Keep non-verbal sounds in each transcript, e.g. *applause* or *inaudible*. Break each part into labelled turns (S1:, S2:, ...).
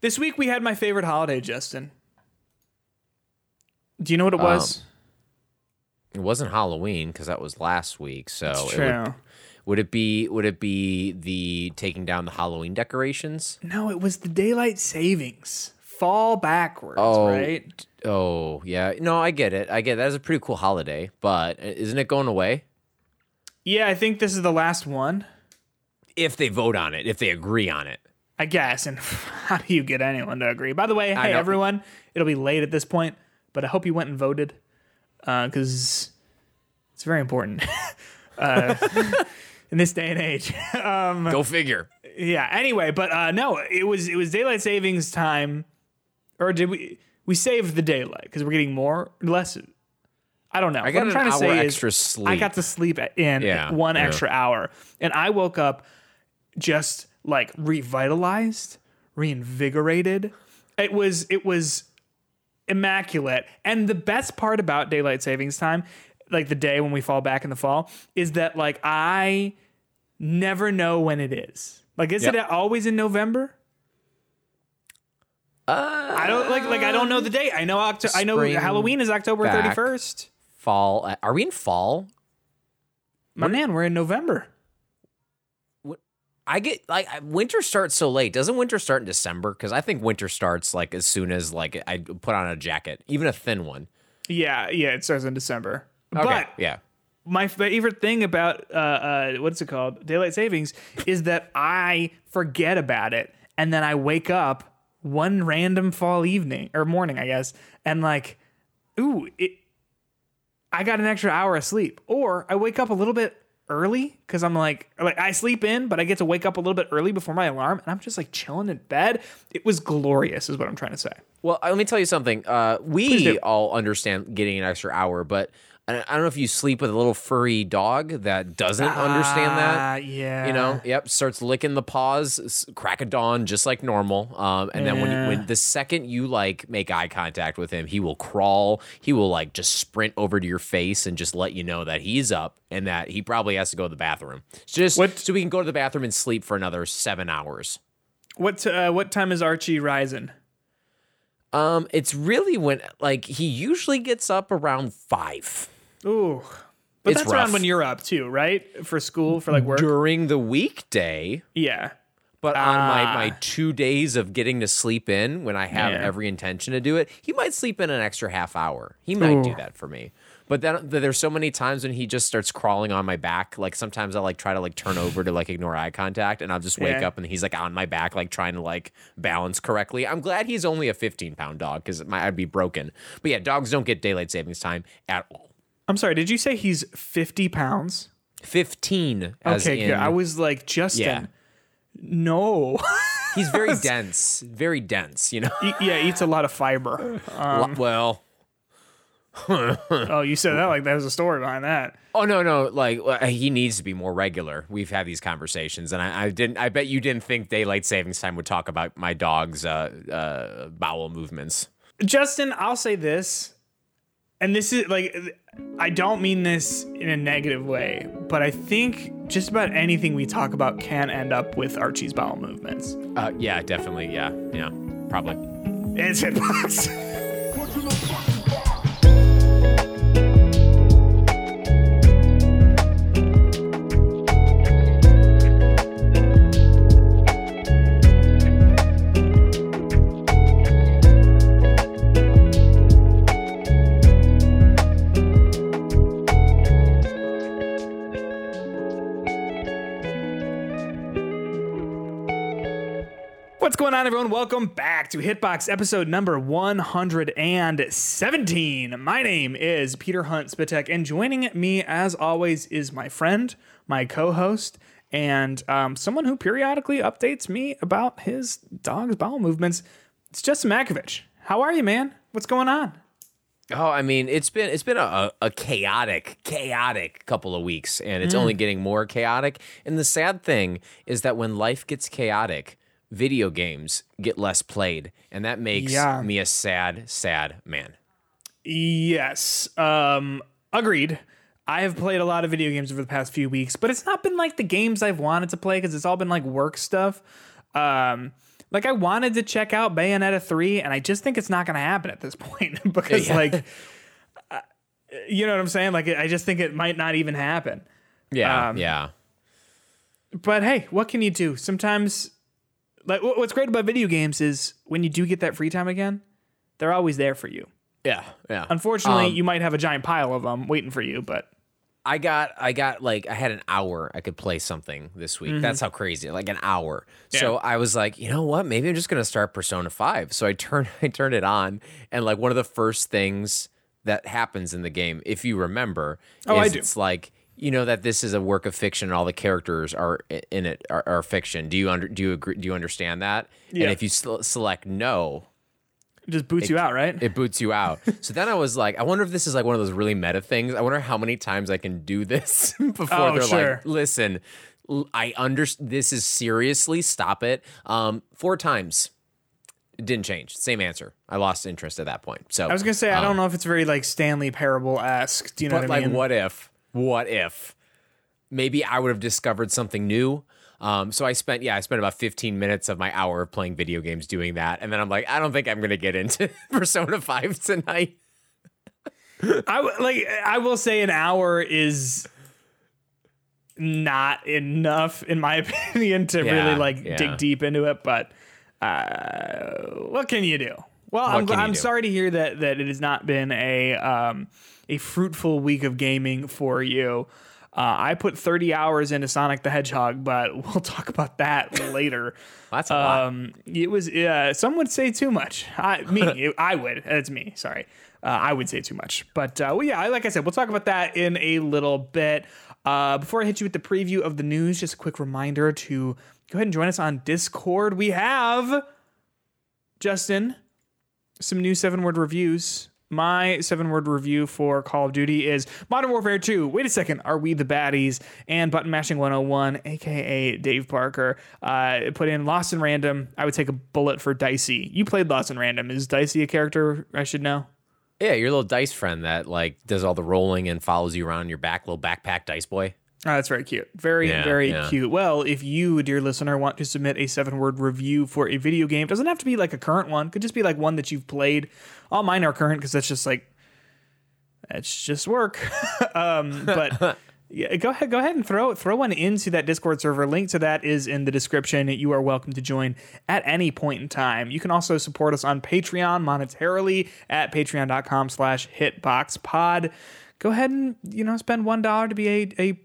S1: This week we had my favorite holiday, Justin. Do you know what it um, was?
S2: It wasn't Halloween because that was last week. So
S1: It's
S2: it would,
S1: true.
S2: would it be would it be the taking down the Halloween decorations?
S1: No, it was the daylight savings. Fall backwards,
S2: Oh,
S1: right?
S2: Oh yeah, no, I get it. I get it. that's a pretty cool holiday, but isn't it going away?
S1: Yeah, I think this is the last one.
S2: If they vote on it, if they agree on it.
S1: I guess. And *laughs* how do you get anyone to agree? By the way, hey everyone, it'll be late at this point, but I hope you went and voted because it's very important *laughs* uh, *laughs* in this day and age. um,
S2: Go figure.
S1: yeah. Anyway, but uh, no, it was it was daylight savings time, or did we we saved the daylight because we're getting more less? I don't know.
S2: I got
S1: what I'm
S2: an
S1: trying to say
S2: extra
S1: is
S2: sleep.
S1: I got to sleep in
S2: Yeah,
S1: one
S2: yeah.
S1: extra hour, and I woke up just like revitalized, reinvigorated. It was it was immaculate. And the best part about daylight savings time, like the day when we fall back in the fall, is that like I never know when it is. Like is
S2: Yep.
S1: it always in November?
S2: Uh,
S1: I don't like like I don't know the date. I know Octo- I know Halloween is October 31st.
S2: fall. uh, Are we in fall?
S1: My man, we're in November.
S2: I get like winter starts so late. Doesn't winter start in December? Because I think winter starts like as soon as like I put on a jacket, even a thin one.
S1: Yeah, yeah, it starts in December.
S2: Okay,
S1: But
S2: yeah,
S1: my favorite thing about uh, uh, what's it called daylight savings *laughs* is that I forget about it and then I wake up one random fall evening or morning, I guess, and like, ooh, it. I got an extra hour of sleep, or I wake up a little bit early because I'm like, like I sleep in, but I get to wake up a little bit early before my alarm, and I'm just like chilling in bed. It was glorious, is what I'm trying to say.
S2: Well, let me tell you something. Uh, we all understand getting an extra hour, but I I don't know if you sleep with a little furry dog that doesn't understand
S1: Ah,
S2: that.
S1: yeah,
S2: You know, yep, starts licking the paws, crack a dawn, just like normal. Um, and then when, you, when the second you like make eye contact with him, he will crawl. He will like just sprint over to your face and just let you know that he's up and that he probably has to go to the bathroom. Just
S1: What-
S2: so we can go to the bathroom and sleep for another seven hours.
S1: What uh, what time is Archie rising?
S2: Um, it's really when like he usually gets up around five.
S1: Ooh. But
S2: It's
S1: that's around when you're up too, right? For school, for like work.
S2: during the weekday.
S1: yeah.
S2: But on my,
S1: Ah.
S2: my two days of getting to sleep in, when I have
S1: Yeah.
S2: every intention to do it, he might sleep in an extra half hour. He might do that for me. But then th- there's so many times when he just starts crawling on my back. Like sometimes I like try to like turn over to like ignore eye contact, and I'll just wake
S1: Yeah.
S2: up and he's like on my back, like trying to like balance correctly. I'm glad he's only a 15 pound dog because I'd be broken. But yeah, dogs don't get daylight savings time at all.
S1: I'm sorry, did you say he's 50 pounds?
S2: 15 as
S1: Okay,
S2: in,
S1: good. I was like, Justin,
S2: Yeah.
S1: no. *laughs*
S2: he's very *laughs* dense, very dense. You know,
S1: E- yeah, eats a lot of fiber. *laughs*
S2: Lo- well.
S1: oh, you said that like there was a story behind that.
S2: Oh no, no! Like uh, he needs to be more regular. We've had these conversations, and I, I didn't. I bet you didn't think daylight savings time would talk about my dog's uh, uh, bowel movements.
S1: Justin, I'll say this, and this is like, I don't mean this in a negative way, but I think just about anything we talk about can end up with Archie's bowel movements.
S2: Uh, yeah, definitely. Yeah, yeah, probably.
S1: It's *laughs* hitbox. On, everyone? Welcome back to Hitbox episode number 117. My name is Peter Hunt Szpytek, and joining me, as always, is my friend, my co host, and um, someone who periodically updates me about his dog's bowel movements. It's Justin Makovich. How are you, man? What's going on?
S2: Oh, I mean, it's been it's been a, a chaotic, chaotic couple of weeks, and it's only getting more chaotic. And the sad thing is that when life gets chaotic, video games get less played, and that makes
S1: Yeah.
S2: me a sad, sad man.
S1: Yes. Um, agreed. I have played a lot of video games over the past few weeks, but it's not been like the games I've wanted to play because it's all been like work stuff. Um, Like I wanted to check out Bayonetta 3 and I just think it's not going to happen at this *laughs* point *laughs* because
S2: Yeah.
S1: like uh, you know what I'm saying? Like I just think it might not even happen.
S2: Yeah,
S1: Um,
S2: yeah.
S1: But hey, what can you do? Sometimes like what's great about video games is when you do get that free time again, they're always there for you.
S2: Yeah, yeah.
S1: Unfortunately,
S2: Um,
S1: you might have a giant pile of them waiting for you, but
S2: I got I got like I had an hour I could play something this week. That's how crazy. Like an hour. So I was like, you know what? Maybe I'm just gonna start Persona 5. So I turned *laughs* I turned it on and like one of the first things that happens in the game, if you remember,
S1: Oh, I
S2: is
S1: do.
S2: it's like you know that this is a work of fiction and all the characters are in it are, are fiction. Do you under do you agree do you understand that?
S1: Yeah.
S2: And if you sel- select no,
S1: it just boots you out, right?
S2: it boots you out. *laughs* so then I was like, I wonder if this is like one of those really meta things. I wonder how many times I can do this *laughs* before
S1: Oh,
S2: they're
S1: sure.
S2: like, listen, I under this is seriously stop it. Um, four times. It didn't change. Same answer. I lost interest at that point. So
S1: I was gonna say I don't know if it's very like Stanley Parable esque. Do you know
S2: Um, but
S1: what I
S2: like,
S1: mean?
S2: what if? What if? Maybe I would have discovered something new. Um, so I spent, yeah, I spent about 15 minutes of my hour of playing video games doing that, and then I'm like, I don't think I'm gonna get into *laughs* Persona 5 tonight.
S1: I w- like I will say an hour is not enough in my *laughs* opinion to
S2: Yeah,
S1: really like
S2: yeah.
S1: dig deep into it, but uh, what can you do? Well, I'm, I'm sorry to hear that that it has not been a um, a fruitful week of gaming for you. Uh, I put 30 hours into Sonic the Hedgehog, but *laughs* we'll talk about that later. *laughs*
S2: That's a lot.
S1: Um, it was. Uh, some would say too much. I, me, *laughs* I would. It's me. Sorry. Uh, I would say too much. But uh, well, yeah. Like I said, we'll talk about that in a little bit. Uh, before I hit you with the preview of the news, just a quick reminder to go ahead and join us on Discord. We have Justin some new seven word reviews. My seven word review for Call of Duty is Modern Warfare 2. Wait a second, are we the baddies? And Button Mashing 101, aka Dave Parker, uh, put in Lost in Random. I would take a bullet for Dicey. You played Lost in Random. Is Dicey a character I should know?
S2: Yeah, your little dice friend that like does all the rolling and follows you around your back, little backpack dice boy.
S1: Oh, that's very cute. Very,
S2: Yeah,
S1: very
S2: yeah.
S1: cute. Well, if you, dear listener, want to submit a seven word review for a video game, doesn't have to be like a current one, could just be like one that you've played. All mine are current because that's just like, that's just work. *laughs* um, but. *laughs* Yeah, go ahead. Go ahead and throw throw one into that Discord server. Link to that is in the description. You are welcome to join at any point in time. You can also support us on Patreon monetarily at patreon.com/slash hitboxpod. Go ahead and you know spend one dollar to be a a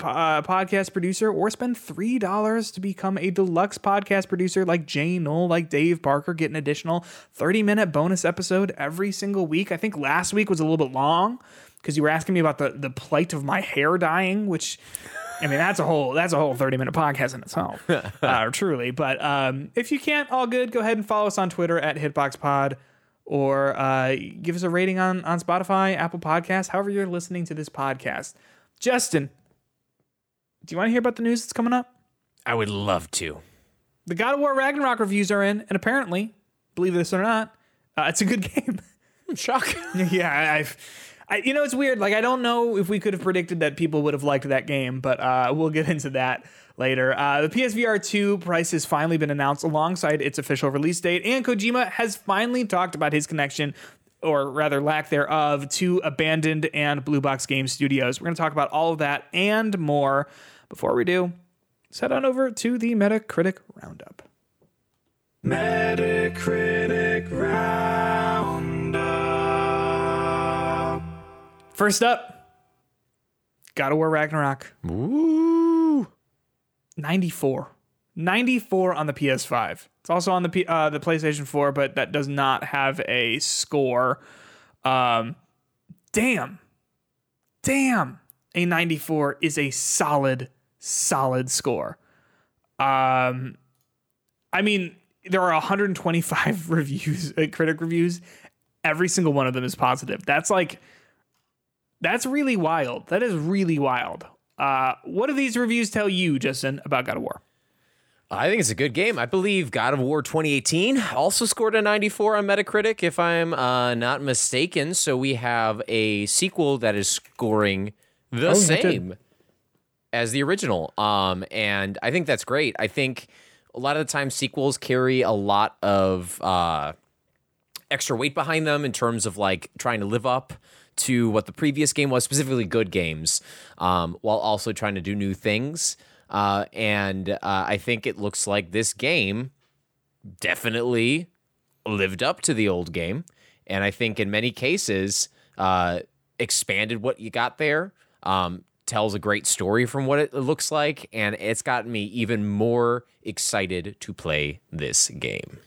S1: uh, podcast producer or spend three dollars to become a deluxe podcast producer like Jay Knoll, like Dave Parker, get an additional 30 minute bonus episode every single week. I think last week was a little bit long because you were asking me about the the plight of my hair dying, which I mean that's a whole that's a whole 30 minute podcast in itself. *laughs* uh, truly. But um, if you can't, all good, go ahead and follow us on Twitter at HitboxPod or uh, give us a rating on on Spotify, Apple Podcasts, however you're listening to this podcast. Justin, do you want to hear about the news that's coming up?
S2: I would love to.
S1: The God of War Ragnarok reviews are in, and apparently, believe this or not, uh, it's a good *laughs* game.
S2: Shock. *laughs*
S1: yeah, I- I've, I, you know, it's weird. Like, I don't know if we could have predicted that people would have liked that game, but uh, we'll get *laughs* into that later. Uh, the PSVR 2 price has finally been announced alongside its official release date, and Kojima has finally talked about his connection. Or rather, lack thereof, to abandoned and Blue Box Game Studios. We're going to talk about all of that and more. Before we do, let's head on over to the Metacritic Roundup.
S3: Metacritic Roundup.
S1: First up, God of War Ragnarok.
S2: Ooh.
S1: 94. 94 on the PS5. It's also on the P- uh, the PlayStation 4, but that does not have a score. Um, damn. Damn. A 94 is a solid, solid score. Um, I mean, there are 125 *laughs* reviews, uh, critic reviews. Every single one of them is positive. That's like, that's really wild. That is really wild. Uh, what do these reviews tell you, Justin, about God of War?
S2: I think it's a good game. I believe God of War 2018 also scored a 94 on Metacritic, if I'm uh, not mistaken. So we have a sequel that is scoring the
S1: it did.
S2: same as the original. Um, and I think that's great. I think a lot of the time, sequels carry a lot of uh, extra weight behind them in terms of like trying to live up to what the previous game was, specifically good games, um, while also trying to do new things. Uh, and uh, I think it looks like this game definitely lived up to the old game. And I think in many cases, uh, expanded what you got there, um, tells a great story from what it looks like. And it's gotten me even more excited to play this game.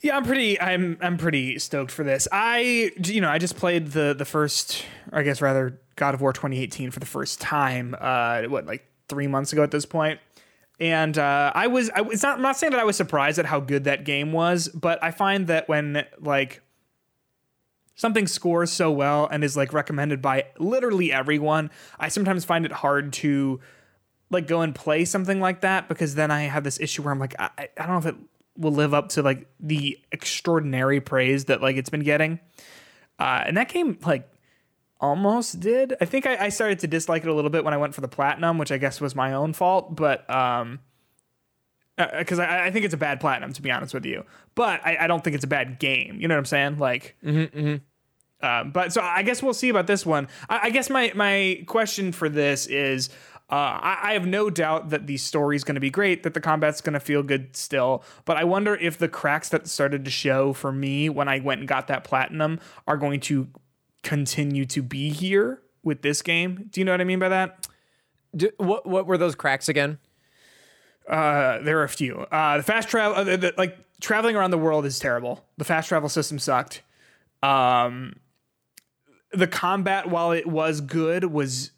S1: Yeah, I'm pretty. I'm I'm pretty stoked for this. I you know I just played the the first, I guess rather, God of War 2018 for the first time. Uh, what like three months ago at this point, and uh, I was. I, it's not. I'm not saying that I was surprised at how good that game was, but I find that when like something scores so well and is like recommended by literally everyone, I sometimes find it hard to like go and play something like that because then I have this issue where I'm like I, I don't know if it will live up to like the extraordinary praise that like it's been getting. Uh, and that game like almost did. I think I, I, started to dislike it a little bit when I went for the platinum, which I guess was my own fault. But um, because uh, I, I, think it's a bad platinum to be honest with you. But I, I, don't think it's a bad game. You know what I'm saying? Like.
S2: Mm-hmm, mm-hmm.
S1: Um, but so I guess we'll see about this one. I, I guess my my question for this is uh, I, I, have no doubt that the story is going to be great, that the combat's going to feel good still. But I wonder if the cracks that started to show for me when I went and got that platinum are going to continue to be here with this game. Do you know what I mean by that?
S2: Do, what what were those cracks again?
S1: Uh, there are a few. Uh, the fast travel, uh, like traveling around the world, is terrible. The fast travel system sucked. Um, the combat, while it was good, was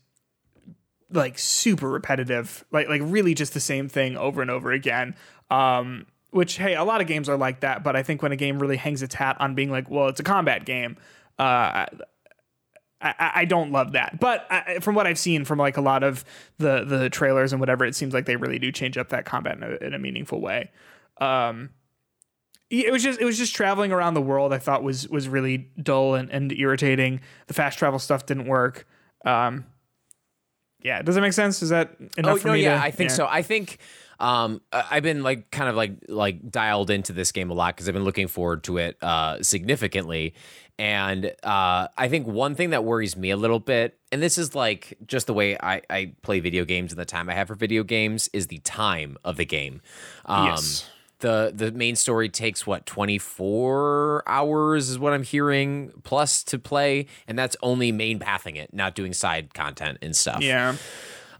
S1: like super repetitive, like like really just the same thing over and over again. Um, which hey, a lot of games are like that, but I think when a game really hangs its hat on being like, well, it's a combat game, uh, I, I don't love that. But I, from what I've seen from like a lot of the the trailers and whatever, it seems like they really do change up that combat in a, in a meaningful way. Um, it was just it was just traveling around the world. I thought was was really dull and, and irritating. The fast travel stuff didn't work. Um, yeah, does that make sense? Is that enough
S2: oh,
S1: for
S2: no,
S1: me?
S2: yeah,
S1: to,
S2: I think
S1: yeah.
S2: so. I think um, I've been like kind of like like dialed into this game a lot because I've been looking forward to it uh, significantly. And uh, I think one thing that worries me a little bit, and this is like just the way I, I play video games and the time I have for video games, is the time of the game. Um,
S1: yes
S2: the the main story takes what 24 hours is what i'm hearing plus to play and that's only main pathing it not doing side content and stuff.
S1: Yeah.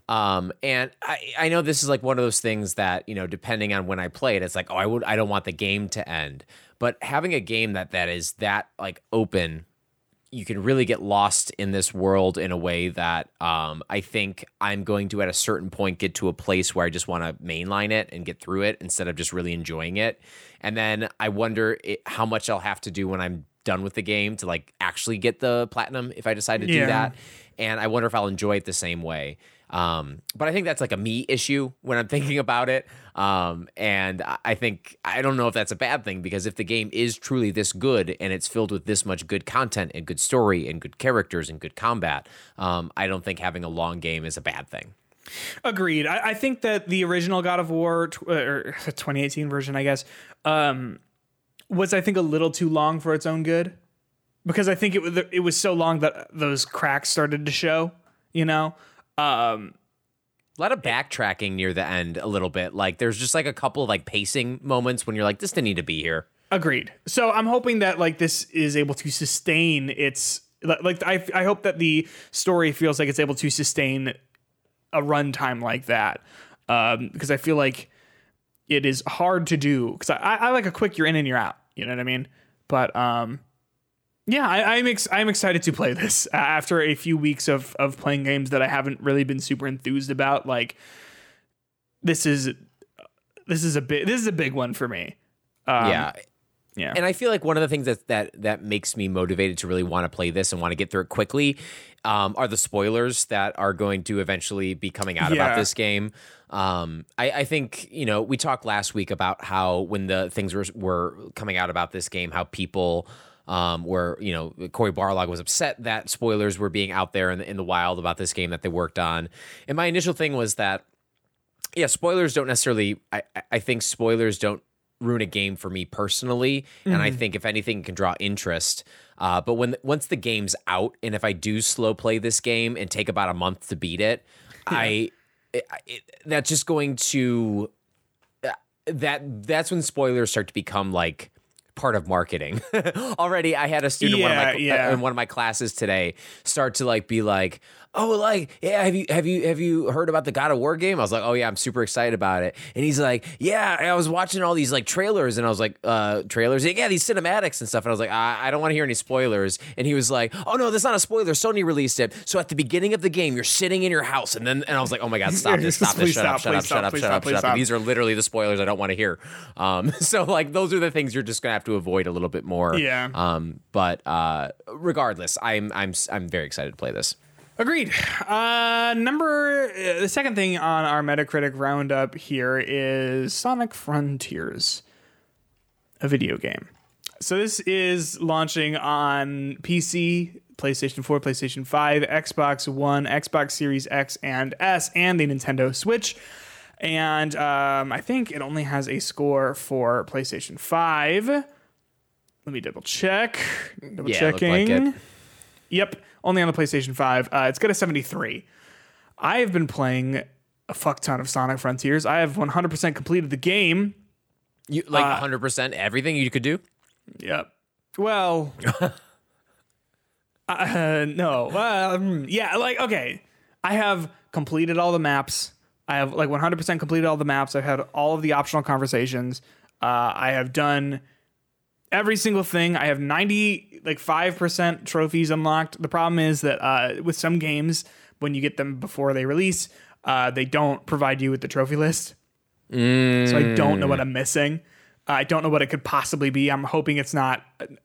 S2: Um and i i know this is like one of those things that you know depending on when i play it it's like oh i would i don't want the game to end. But having a game that that is that like open you can really get lost in this world in a way that um, I think I'm going to at a certain point get to a place where I just want to mainline it and get through it instead of just really enjoying it. And then I wonder it, how much I'll have to do when I'm done with the game to like actually get the platinum if I decide to do that. And I wonder if I'll enjoy it the same way. Um, but I think that's like a me issue when I'm *laughs* thinking about it. Um, and I- think I don't know if that's a bad thing because if the game is truly this good and it's filled with this much good content and good story and good characters and good combat, um, I don't think having a long game is a bad thing.
S1: Agreed. I, I think that the original God of War tw- uh, *laughs* or 2018 version, I guess, um, was I think a little too long for its own good, because I think it was it was so long that those cracks started to show. You know, um,
S2: A lot of backtracking near the end, a little bit. Like there's just like a couple of like pacing moments when you're like, this didn't need to be here.
S1: Agreed. So I'm hoping that like this is able to sustain its like like, I I hope that the story feels like it's able to sustain a runtime like that um, because I feel like it is hard to do because I, I like a quick you're in and you're out. You know what I mean? But um, yeah, I, I'm ex- I'm excited to play this uh, after a few weeks of of playing games that I haven't really been super enthused about. Like this is this is a big this is a big one for me. Um,
S2: yeah.
S1: yeah.
S2: And I feel like one of the things that that that makes me motivated to really want to play this and want to get through it quickly um, are the spoilers that are going to eventually be coming out
S1: Yeah.
S2: about this game. Um, I, I think you know we talked last week about how when the things were were coming out about this game, how people um, were you know Cory Barlog was upset that spoilers were being out there in the, in the wild about this game that they worked on. And my initial thing was that yeah, spoilers don't necessarily. I I- think spoilers don't ruin a game for me personally, and I think if anything it can draw interest. Uh, but when once the game's out, and if I do slow play this game and take about a month to beat it, I it, it, that's just going to uh, that that's when spoilers start to become like part of marketing. *laughs* Already, I had a student in one of my
S1: Yeah, yeah.
S2: in one of my classes today start to like be like, "Oh, like yeah, have you have you have you heard about the God of War game?" I was like, "Oh yeah, I'm super excited about it." And he's like, "Yeah, I was watching all these like trailers," and I was like, "Uh, trailers? Yeah, these cinematics and stuff." And I was like, "I, I don't want to hear any spoilers." And he was like, "Oh no, that's not a spoiler. Sony released it." So at the beginning of the game, you're sitting in your house, and then and I was like, "Oh my god, stop this! Stop *laughs* this! Shut up!
S1: stop,
S2: Shut up! Shut up! Shut up! Shut up!" These are literally the spoilers I don't want to hear. Um, *laughs* so like those are the things you're just gonna have to avoid a little bit more.
S1: Yeah.
S2: Um, but uh, regardless, I'm I'm I'm very excited to play this.
S1: Agreed. Uh, number uh, the second thing on our Metacritic roundup here is Sonic Frontiers, a video game. So this is launching on PC, PlayStation 4, PlayStation 5, Xbox One, Xbox Series X and S, and the Nintendo Switch. And um, I think it only has a score for PlayStation 5. Let me double check. Double
S2: Yeah, like
S1: checking.
S2: it.
S1: Yep, only on the PlayStation 5. Uh, it's got a 73. I have been playing a fuck ton of Sonic Frontiers. I have 100% completed the game.
S2: You like 100 percent everything you could do.
S1: Yep. Well, *laughs* uh, no. Um, yeah, like, okay. I have completed all the maps. I have like 100% completed all the maps. I've had all of the optional conversations. Uh, I have done every single thing. I have 90, like 5% trophies unlocked. The problem is that uh, with some games, when you get them before they release, uh, they don't provide you with the trophy list. So I don't know what I'm missing. I don't know what it could possibly be. I'm hoping it's not.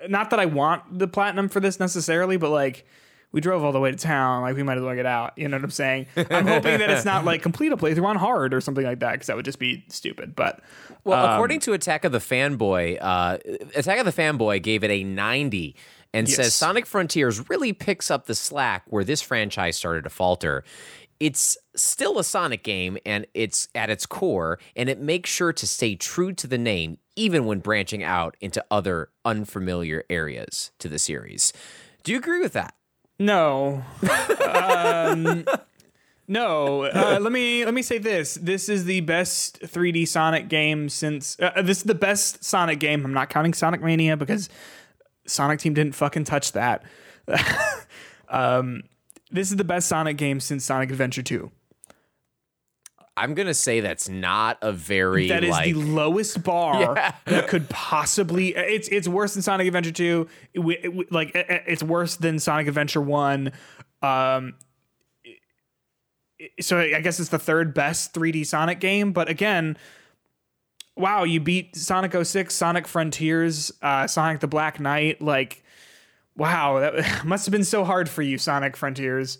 S1: Not that I want the platinum for this necessarily, but like we drove all the way to town, like we might as well get out. You know what I'm saying? I'm hoping that it's not like complete a playthrough on hard or something like that, because that would just be stupid. But
S2: Well,
S1: Um,
S2: according to Attack of the Fanboy, uh, Attack of the Fanboy gave it a 90 and
S1: Yes.
S2: says Sonic Frontiers really picks up the slack where this franchise started to falter. It's still a Sonic game and it's at its core, and it makes sure to stay true to the name even when branching out into other unfamiliar areas to the series. Do you agree with that?
S1: No. um, no. Uh, let me let me say this. This is the best 3D Sonic game since. Uh, this is the best Sonic game. I'm not counting Sonic Mania because Sonic Team didn't fucking touch that. *laughs* um, this is the best Sonic game since Sonic Adventure 2.
S2: I'm gonna say that's not a very
S1: That is
S2: like
S1: the lowest bar *laughs* that could possibly. It's it's worse than Sonic Adventure Two. It w- it like it- it's worse than Sonic Adventure One. Um, it- so I guess it's the third best 3D Sonic game. But again, wow, you beat Sonic 06, Sonic Frontiers, uh, Sonic the Black Knight. Like, wow, that *laughs* must have been so hard for you, Sonic Frontiers.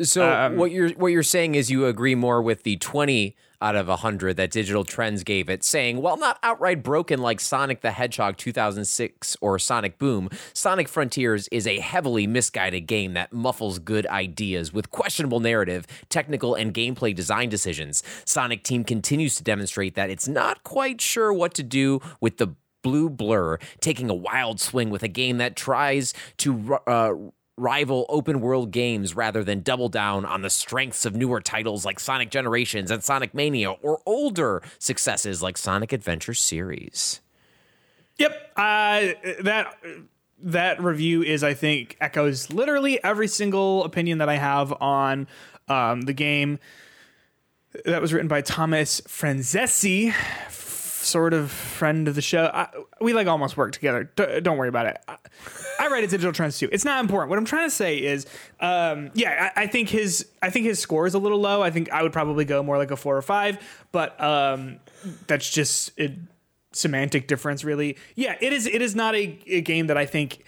S2: So
S1: Um,
S2: what you're what you're saying is you agree more with the 20 out of 100 that Digital Trends gave it, saying, while not outright broken like Sonic the Hedgehog 2006 or Sonic Boom, Sonic Frontiers is a heavily misguided game that muffles good ideas with questionable narrative, technical and gameplay design decisions. Sonic Team continues to demonstrate that it's not quite sure what to do with the blue blur, taking a wild swing with a game that tries to uh, rival open world games rather than double down on the strengths of newer titles like Sonic Generations and Sonic Mania or older successes like Sonic Adventure series.
S1: Yep. Uh, that that review is, I think, echoes literally every single opinion that I have on um, the game. That was written by Tomas Franzese, sort of friend of the show. I, we like almost work together. D- don't worry about it. I, I write at Digital Trends too. It's not important. What I'm trying to say is, um, yeah, I, I think his I think his score is a little low. I think I would probably go more like a four or five, but um, that's just a semantic difference, really. Yeah, it is. It is not a, a game that I think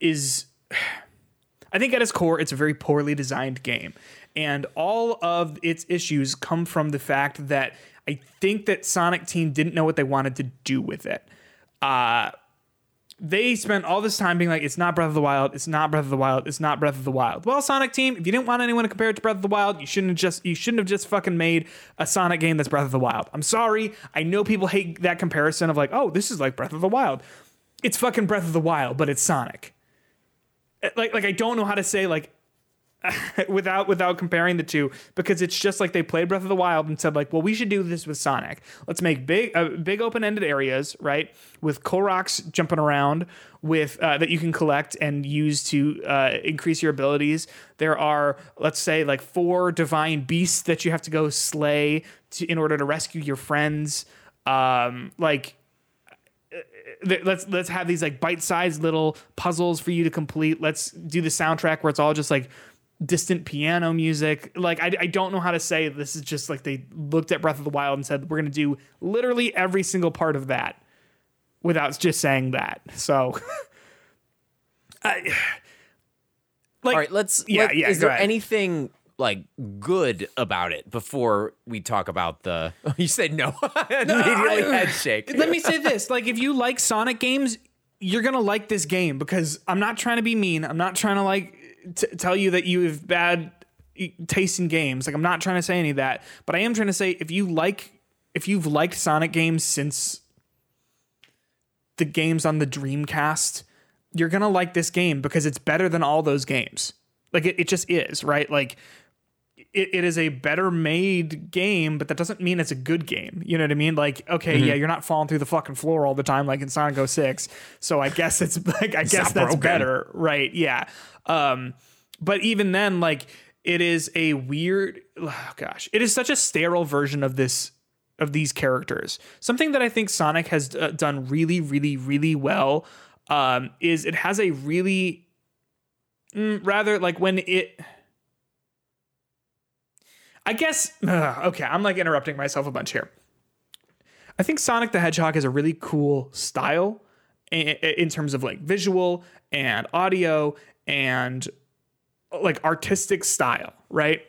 S1: is. I think at its core, it's a very poorly designed game. And all of its issues come from the fact that I think that Sonic Team didn't know what they wanted to do with it. Uh, they spent all this time being like, it's not Breath of the Wild, it's not Breath of the Wild, it's not Breath of the Wild. Well, Sonic Team, if you didn't want anyone to compare it to Breath of the Wild, you shouldn't have just you shouldn't have just fucking made a Sonic game that's Breath of the Wild. I'm sorry. I know people hate that comparison of like, oh, this is like Breath of the Wild. It's fucking Breath of the Wild, but it's Sonic. Like like I don't know how to say like *laughs* without without comparing the two because it's just like they played Breath of the Wild and said like, well, we should do this with Sonic. Let's make big uh, big open ended areas, right, with Koroks jumping around with uh, that you can collect and use to uh, increase your abilities. There are let's say like four divine beasts that you have to go slay to, in order to rescue your friends. Um, like let's let's have these like bite-sized little puzzles for you to complete. Let's do the soundtrack where it's all just like distant piano music. Like I, I don't know how to say this is just like they looked at Breath of the Wild and said we're gonna do literally every single part of that without just saying that. So *laughs* I *sighs* like
S2: All right, let's.
S1: Yeah,
S2: let-
S1: yeah,
S2: Is there
S1: ahead.
S2: anything like good about it before we talk about the? *laughs* You said no. *laughs* Immediately head shake.
S1: let me say this like if you like sonic games you're gonna like this game because i'm not trying to be mean i'm not trying to like t- tell you that you have bad taste in games. Like i'm not trying to say any of that but i am trying to say if you like if you've liked sonic games since the games on the dreamcast you're gonna like this game because it's better than all those games. Like it, it just is right? Like it, it is a better made game, but that doesn't mean it's a good game. You know what I mean? Like, okay,
S2: Mm-hmm.
S1: yeah, you're not falling through the fucking floor all the time like in Sonic 06. So I guess it's *laughs* like I guess that's better, right? Yeah. Um, but even then, like, it is a weird. *sighs* Oh gosh, it is such a sterile version of this of these characters. Something that I think Sonic has uh, done really, really, really well um, is it has a really mm, rather like when it. I guess ugh, okay, I'm like interrupting myself a bunch here. I think Sonic the Hedgehog has a really cool style in, in terms of like visual and audio and like artistic style, right?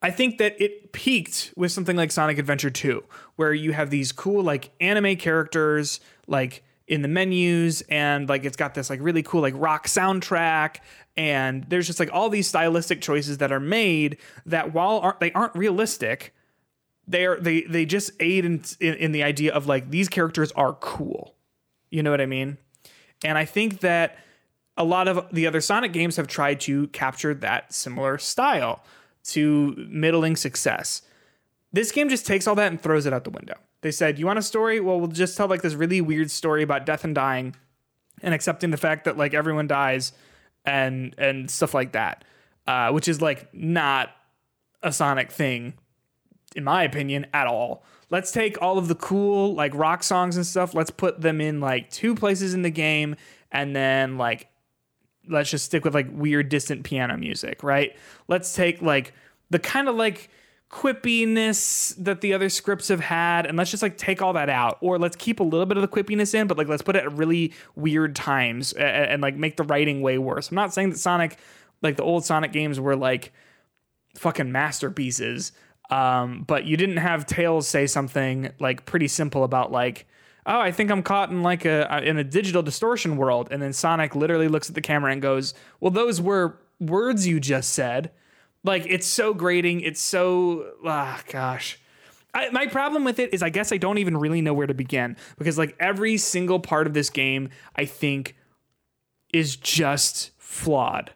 S1: I think that it peaked with something like Sonic Adventure 2, where you have these cool like anime characters like in the menus and like it's got this like really cool like rock soundtrack and there's just like all these stylistic choices that are made that while aren't, they aren't realistic, they are they they just aid in, in in the idea of like these characters are cool. You know what I mean? And I think that a lot of the other Sonic games have tried to capture that similar style to middling success. This game just takes all that and throws it out the window. They said, "You want a story? Well, we'll just tell like this really weird story about death and dying and accepting the fact that like everyone dies and and stuff like that." Uh, which is like not a Sonic thing in my opinion, at all. Let's take all of the cool like rock songs and stuff. Let's put them in like two places in the game, and then like let's just stick with like weird distant piano music, right? Let's take like the kind of like quippiness that the other scripts have had, and let's just like take all that out, or let's keep a little bit of the quippiness in, but like let's put it at really weird times and, and like make the writing way worse. I'm not saying that Sonic, like the old Sonic games, were like fucking masterpieces. Um, but you didn't have Tails say something like pretty simple about like, oh, I think I'm caught in like a in a digital distortion world, and then Sonic literally looks at the camera and goes, "Well, those were words you just said." Like it's so grating. It's so ah, gosh. I, my problem with it is I guess I don't even really know where to begin because like every single part of this game I think is just flawed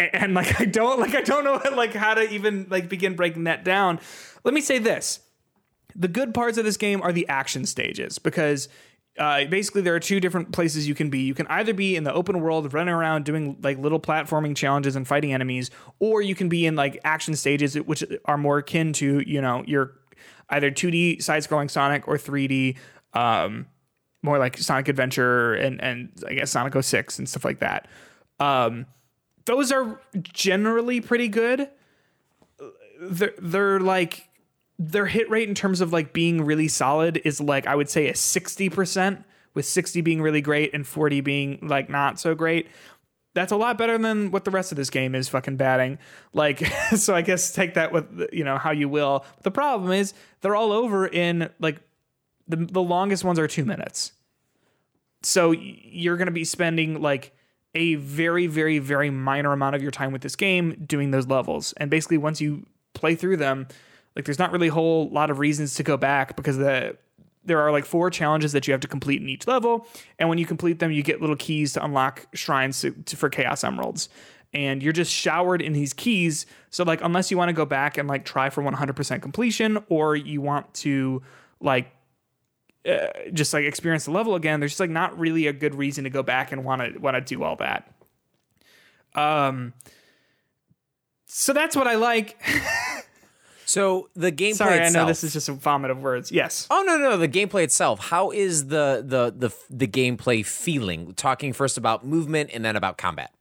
S1: and, and, like *laughs* I don't like I don't know *laughs* like how to even like begin breaking that down. Let me say this: the good parts of this game are the action stages because uh, basically there are two different places you can be. You can either be in the open world, running around doing like little platforming challenges and fighting enemies, or you can be in like action stages, which are more akin to you know your either 2D side-scrolling Sonic or 3D. Um, more like Sonic Adventure and and I guess Sonic 06 and stuff like that. Um, those are generally pretty good. They're, they're like their hit rate in terms of like being really solid is like I would say a 60% with 60 being really great and 40 being like not so great. That's a lot better than what the rest of this game is fucking batting. Like *laughs* so I guess take that with you know how you will. The problem is they're all over in like the the longest ones are 2 minutes. so you're going to be spending like a very very very minor amount of your time with this game doing those levels and basically once you play through them like there's not really a whole lot of reasons to go back because the there are like four challenges that you have to complete in each level. And when you complete them you get little keys to unlock shrines to, to, for chaos emeralds. And you're just showered in these keys. So like unless you want to go back and like try for 100% completion or you want to like uh, just like experience the level again there's just like not really a good reason to go back and want to want to do all that. Um so that's what i like *laughs*
S2: So the gameplay
S1: sorry i know this is just a vomit of words yes
S2: Oh no, no, the gameplay itself. How is the the the the gameplay feeling? Talking first about movement and then about combat.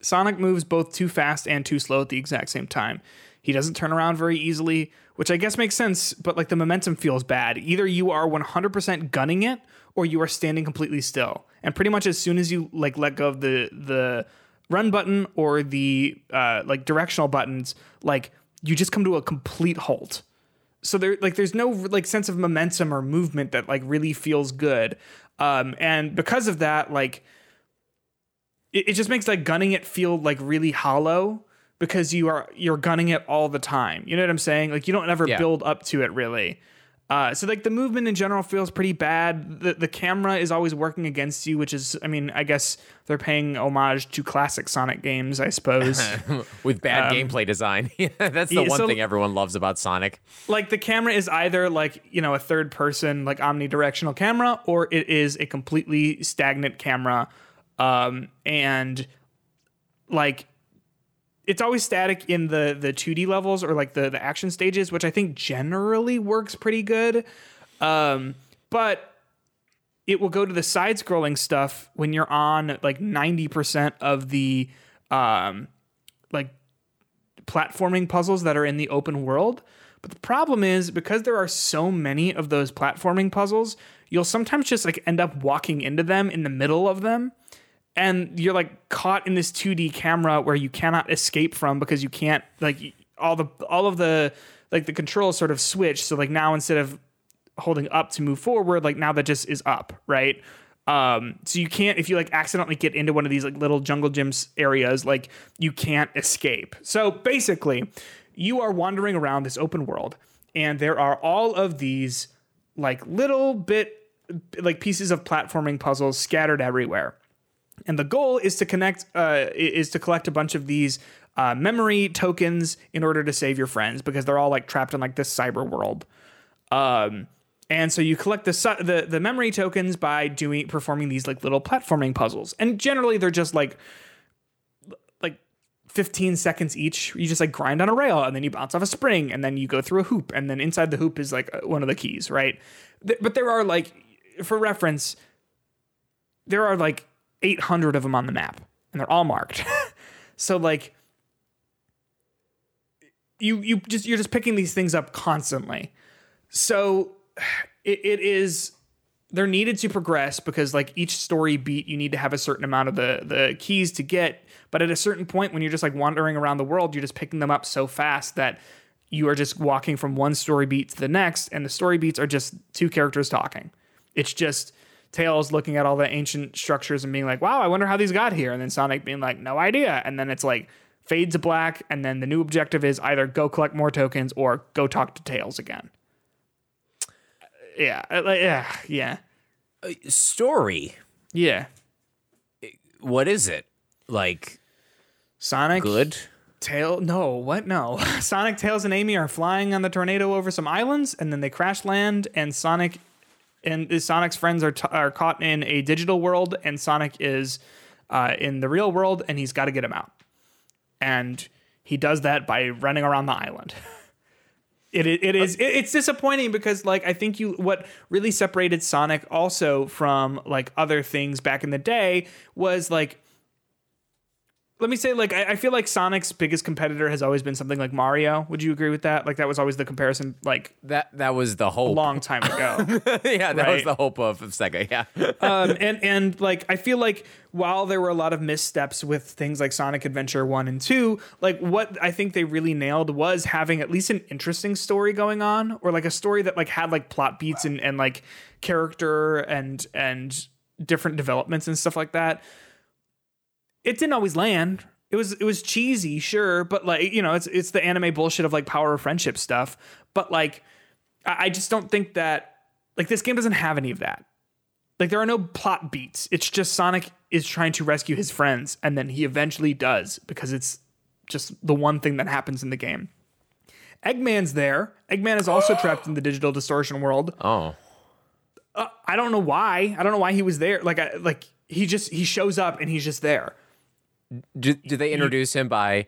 S1: Sonic moves both too fast and too slow at the exact same time. He doesn't turn around very easily, which I guess makes sense, but like the momentum feels bad. Either you are 100% gunning it or you are standing completely still. And pretty much as soon as you like let go of the the run button or the uh, like directional buttons, like you just come to a complete halt. So there like there's no like sense of momentum or movement that like really feels good. Um and because of that like it, it just makes like gunning it feel like really hollow because you are you're gunning it all the time. You know what I'm saying? Like you don't ever
S2: Yeah.
S1: build up to it really. Uh, so like the movement in general feels pretty bad. The the camera is always working against you, which is I mean I guess they're paying homage to classic Sonic games, I suppose. *laughs*
S2: with bad gameplay design. *laughs* That's the
S1: Um, yeah,
S2: one
S1: so-
S2: thing everyone loves about Sonic.
S1: like the camera is either like you know a third person like omnidirectional camera or it is a completely stagnant camera um and like it's always static in the the 2D levels or like the the action stages which I think generally works pretty good um but it will go to the side scrolling stuff when you're on like 90% of the um like platforming puzzles that are in the open world. But the problem is because there are so many of those platforming puzzles, you'll sometimes just like end up walking into them in the middle of them. And you're like caught in this 2D camera where you cannot escape from because you can't like all the all of the like the controls sort of switch. So like now instead of holding up to move forward, like now that just is up, right? Um, so you can't if you like accidentally get into one of these like little jungle gyms areas, like you can't escape. So basically, you are wandering around this open world, and there are all of these like little bit like pieces of platforming puzzles scattered everywhere and the goal is to connect uh, is to collect a bunch of these uh, memory tokens in order to save your friends because they're all like trapped in like this cyber world. Um, and so you collect the, the the memory tokens by doing performing these like little platforming puzzles. And generally they're just like like 15 seconds each. You just like grind on a rail and then you bounce off a spring and then you go through a hoop and then inside the hoop is like uh, one of the keys right? But there are like for reference there are like 800 of them on the map and they're all marked. *laughs* So like you you just you're just picking these things up constantly. So *sighs* it, it is they're needed to progress because like each story beat you need to have a certain amount of the the keys to get. But at a certain point when you're just like wandering around the world you're just picking them up so fast that you are just walking from one story beat to the next and the story beats are just two characters talking. It's just tails looking at all the ancient structures and being like wow i wonder how these got here. And then sonic being like no idea. And then it's like fade to black and then the new objective is either go collect more tokens or go talk to tails again. Yeah uh, like, yeah yeah.
S2: Story.
S1: yeah.
S2: What is it? Like
S1: sonic
S2: good?
S1: tail no what? No. *laughs* Sonic tails and amy are flying on the tornado over some islands and then they crash land and sonic and sonic's friends are, t- are caught in a digital world and sonic is uh, in the real world and he's got to get him out. And he does that by running around the island. *laughs* It, it, it is it, it's disappointing because like i think you what really separated sonic also from like other things back in the day was like let me say like I, I feel like sonic's biggest competitor has always been something like mario would you agree with that like that was always the comparison like
S2: That that was the
S1: a
S2: hope.
S1: long time ago *laughs*
S2: yeah, that was the hope of, of Sega. Yeah. *laughs*
S1: um, and and like I feel like while there were a lot of missteps with things like Sonic Adventure one and two, like what I think they really nailed was having at least an interesting story going on, or like a story that like had like plot beats and and like character and and different developments and stuff like that. It didn't always land. It was it was cheesy, sure, but like you know, it's it's the anime bullshit of like power of friendship stuff. But like, I, I just don't think that like this game doesn't have any of that. Like there are no plot beats. It's just Sonic is trying to rescue his friends, and then he eventually does because it's just the one thing that happens in the game. Eggman's there. Eggman is also trapped in the digital distortion world.
S2: Oh, uh,
S1: I don't know why. I don't know why he was there. Like I like he just he shows up and he's just there.
S2: Do, do they introduce him by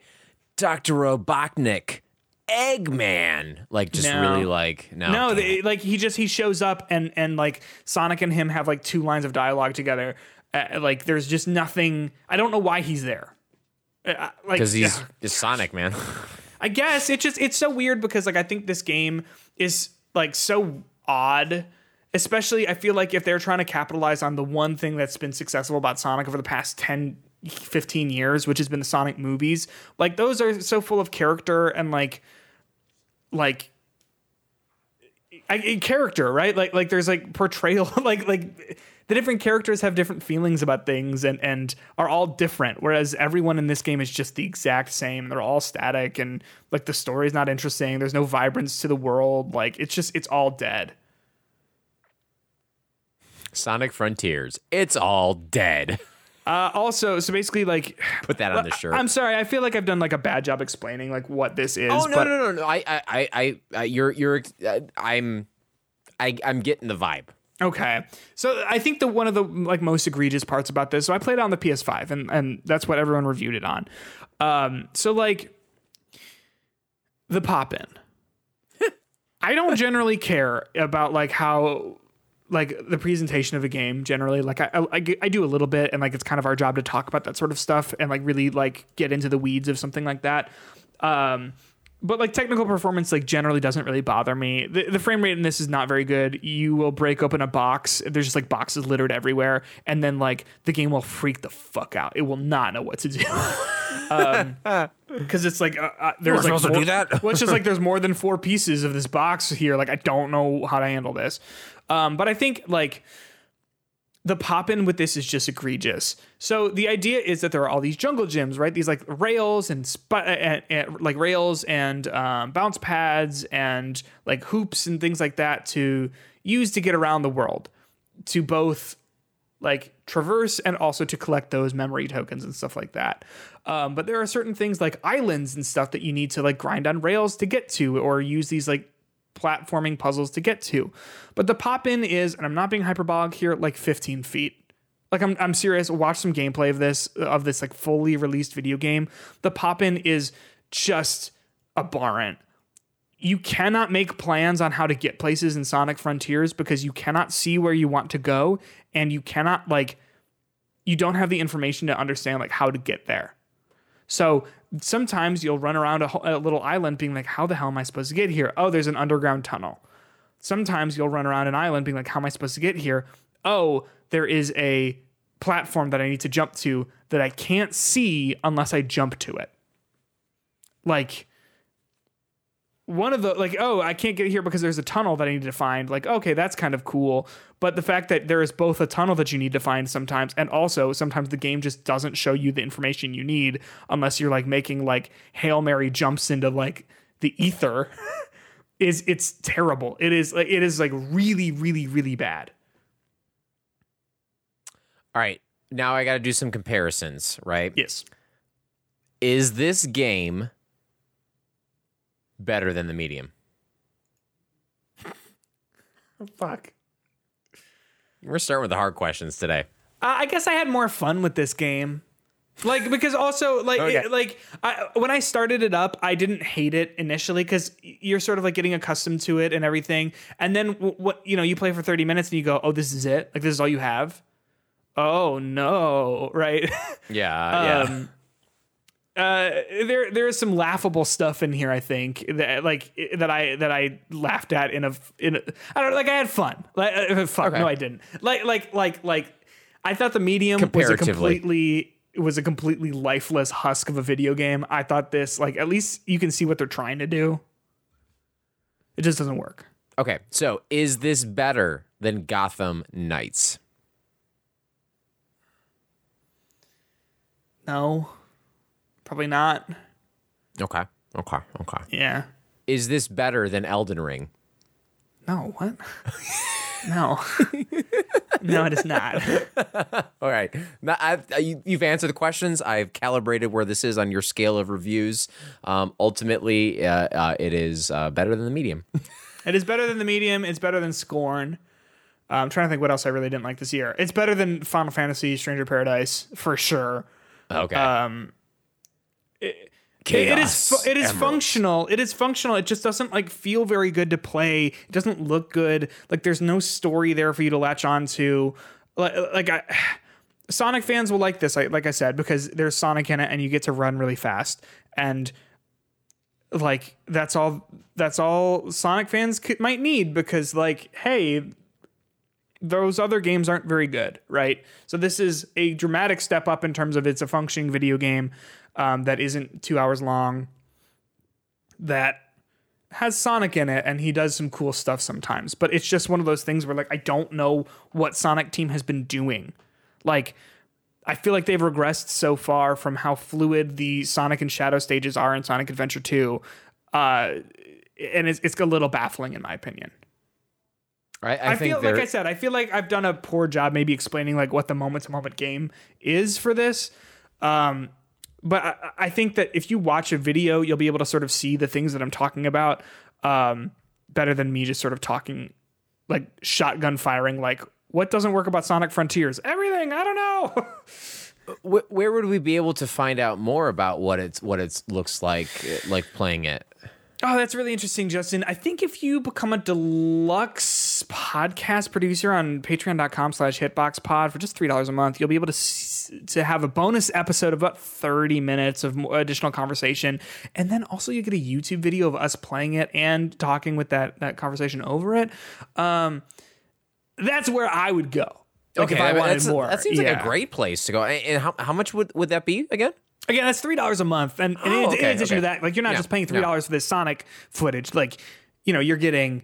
S2: Doctor Robotnik, Eggman? Like just
S1: No.
S2: really like no,
S1: No, they, like he just he shows up and and like Sonic and him have like two lines of dialogue together. Uh, like there's just nothing. I don't know why he's there. Uh, like
S2: because he's just Sonic, man.
S1: I guess it just it's so weird because like I think this game is like so odd. Especially I feel like if they're trying to capitalize on the one thing that's been successful about Sonic over the past 10 15 years, which has been the Sonic movies, like those are so full of character and like like I, character, right? Like like there's like portrayal *laughs* like like the different characters have different feelings about things and and are all different whereas everyone in this game is just the exact same. They're all static and like the story's not interesting. There's no vibrance to the world. Like it's just it's all dead.
S2: Sonic Frontiers. It's all dead. *laughs*
S1: Uh, also, so basically, like, *sighs*
S2: Put that on the shirt.
S1: I'm sorry, I feel like I've done like a bad job explaining like what this is.
S2: oh no,
S1: but
S2: no, no, no! I, I, I, I, I you're, you're, uh, I'm, I, I'm getting the vibe.
S1: Okay. So I think the one of the like most egregious parts about this. So I played it on the PS5 and and that's what everyone reviewed it on. Um so like the pop in. *laughs* I don't generally care about like how like the presentation of a game generally like I, I I do a little bit and like it's kind of our job to talk about that sort of stuff and like really like get into the weeds of something like that. Um but like technical performance like generally doesn't really bother me. The, the frame rate in this is not very good. You will break open a box there's just like boxes littered everywhere and then like the game will freak the fuck out. It will not know what to do. *laughs* *laughs* Because it's like uh, uh, there's like
S2: supposed to
S1: more-
S2: do that? *laughs*
S1: well, it's just like there's more than four pieces of this box here. Like i don't know how to handle this um but i think like the pop in with this is just egregious. So the idea is that there are all these jungle gyms, right? These like rails and, sp- and, and like rails and um, bounce pads and like hoops and things like that to use to get around the world, to both like traverse and also to collect those memory tokens and stuff like that. Um, but there are certain things like islands and stuff that you need to like grind on rails to get to or use these like platforming puzzles to get to. But the pop in is, and I'm not being hyperbolic here, like 15 feet. Like I'm, I'm serious. Watch some gameplay of this of this like fully released video game. The pop in is just abhorrent. You cannot make plans on how to get places in Sonic Frontiers because you cannot see where you want to go, and you cannot like you don't have the information to understand like how to get there. So sometimes you'll run around a, a little island being like, how the hell am I supposed to get here? Oh, there's an underground tunnel. Sometimes you'll run around an island being like, how am I supposed to get here? Oh, there is a platform that I need to jump to that I can't see unless I jump to it. Like, one of the like oh i can't get here because there's a tunnel that i need to find. Like okay that's kind of cool. But the fact that there is both a tunnel that you need to find sometimes and also sometimes the game just doesn't show you the information you need unless you're like making like hail mary jumps into like the ether *laughs* is it's terrible. It is like it is like really really really bad.
S2: All right, now I got to do some comparisons, right?
S1: yes.
S2: Is this game better than the medium? *laughs*
S1: fuck
S2: We're starting with the hard questions today.
S1: Uh, I guess I had more fun with this game. Like because also like
S2: Okay.
S1: it- like I, when I started it up, I didn't hate it initially because you're sort of like getting accustomed to it and everything, and then w- what you know you play for 30 minutes and you go, oh, this is it, like this is all you have. Oh no, *laughs* right?
S2: Yeah, *laughs* yeah.
S1: Uh, there there is some laughable stuff in here. I think that like that I that I laughed at in a in a, I don't know, like I had fun. Like uh, uh fuck,
S2: okay.
S1: no, I didn't. Like like like like I thought the medium was a completely was a completely lifeless husk of a video game. I thought this like at least you can see what they're trying to do. It just doesn't work.
S2: Okay, so is this better than Gotham Knights?
S1: No probably not.
S2: Okay. Okay. Okay.
S1: Yeah.
S2: Is this better than Elden Ring?
S1: No, what? *laughs* no. no, it is not. *laughs*
S2: All right. Now, I've, uh, you, you've answered the questions. I've calibrated where this is on your scale of reviews. Um, ultimately, uh, uh, it is uh, better than the medium. *laughs*
S1: It is better than the medium. It's better than Scorn. Uh, I'm trying to think what else I really didn't like this year. It's better than Final Fantasy Stranger Paradise for sure.
S2: Okay.
S1: Um, it, it is it is
S2: Emeralds.
S1: functional. It is functional. It just doesn't like feel very good to play. It doesn't look good. Like there's no story there for you to latch onto. Like, like I, *sighs* Sonic fans will like this. Like, like I said, because there's Sonic in it, and you get to run really fast, and like that's all. That's all Sonic fans could, might need because like, hey, those other games aren't very good, right? So this is a dramatic step up in terms of it's a functioning video game um, that isn't two hours long, that has Sonic in it, and he does some cool stuff sometimes. But it's just one of those things where like I don't know what Sonic Team has been doing. Like I feel like they've regressed so far from how fluid the Sonic and Shadow stages are in Sonic Adventure 2. Uh, and it's, it's a little baffling in my opinion.
S2: I, I,
S1: I, feel like I said, I feel like I've done a poor job maybe explaining like what the moment to moment game is for this. Um, but I, I think that if you watch a video, you'll be able to sort of see the things that I'm talking about um, better than me just sort of talking like shotgun firing. Like what doesn't work about Sonic Frontiers? Everything. I don't know. *laughs*
S2: Wh- where would we be able to find out more about what it's what it looks like uh, like playing it?
S1: Oh, that's really interesting, Justin. I think if you become a deluxe podcast producer on patreon.com slash hitboxpod for just $3 a month, you'll be able to s- to have a bonus episode of about 30 minutes of additional conversation. And then also you get a YouTube video of us playing it and talking with that, that conversation over it. Um, that's where I would go. Like if I
S2: mean,
S1: wanted
S2: that's-
S1: more.
S2: that seems like a great place to go. And and how, how much would, would that be again?
S1: Again, that's three dollars a month, and, and in,
S2: Oh,
S1: in
S2: okay,
S1: addition to that, like you're not
S2: Yeah,
S1: just paying three dollars for this Sonic footage. Like, you know, you're getting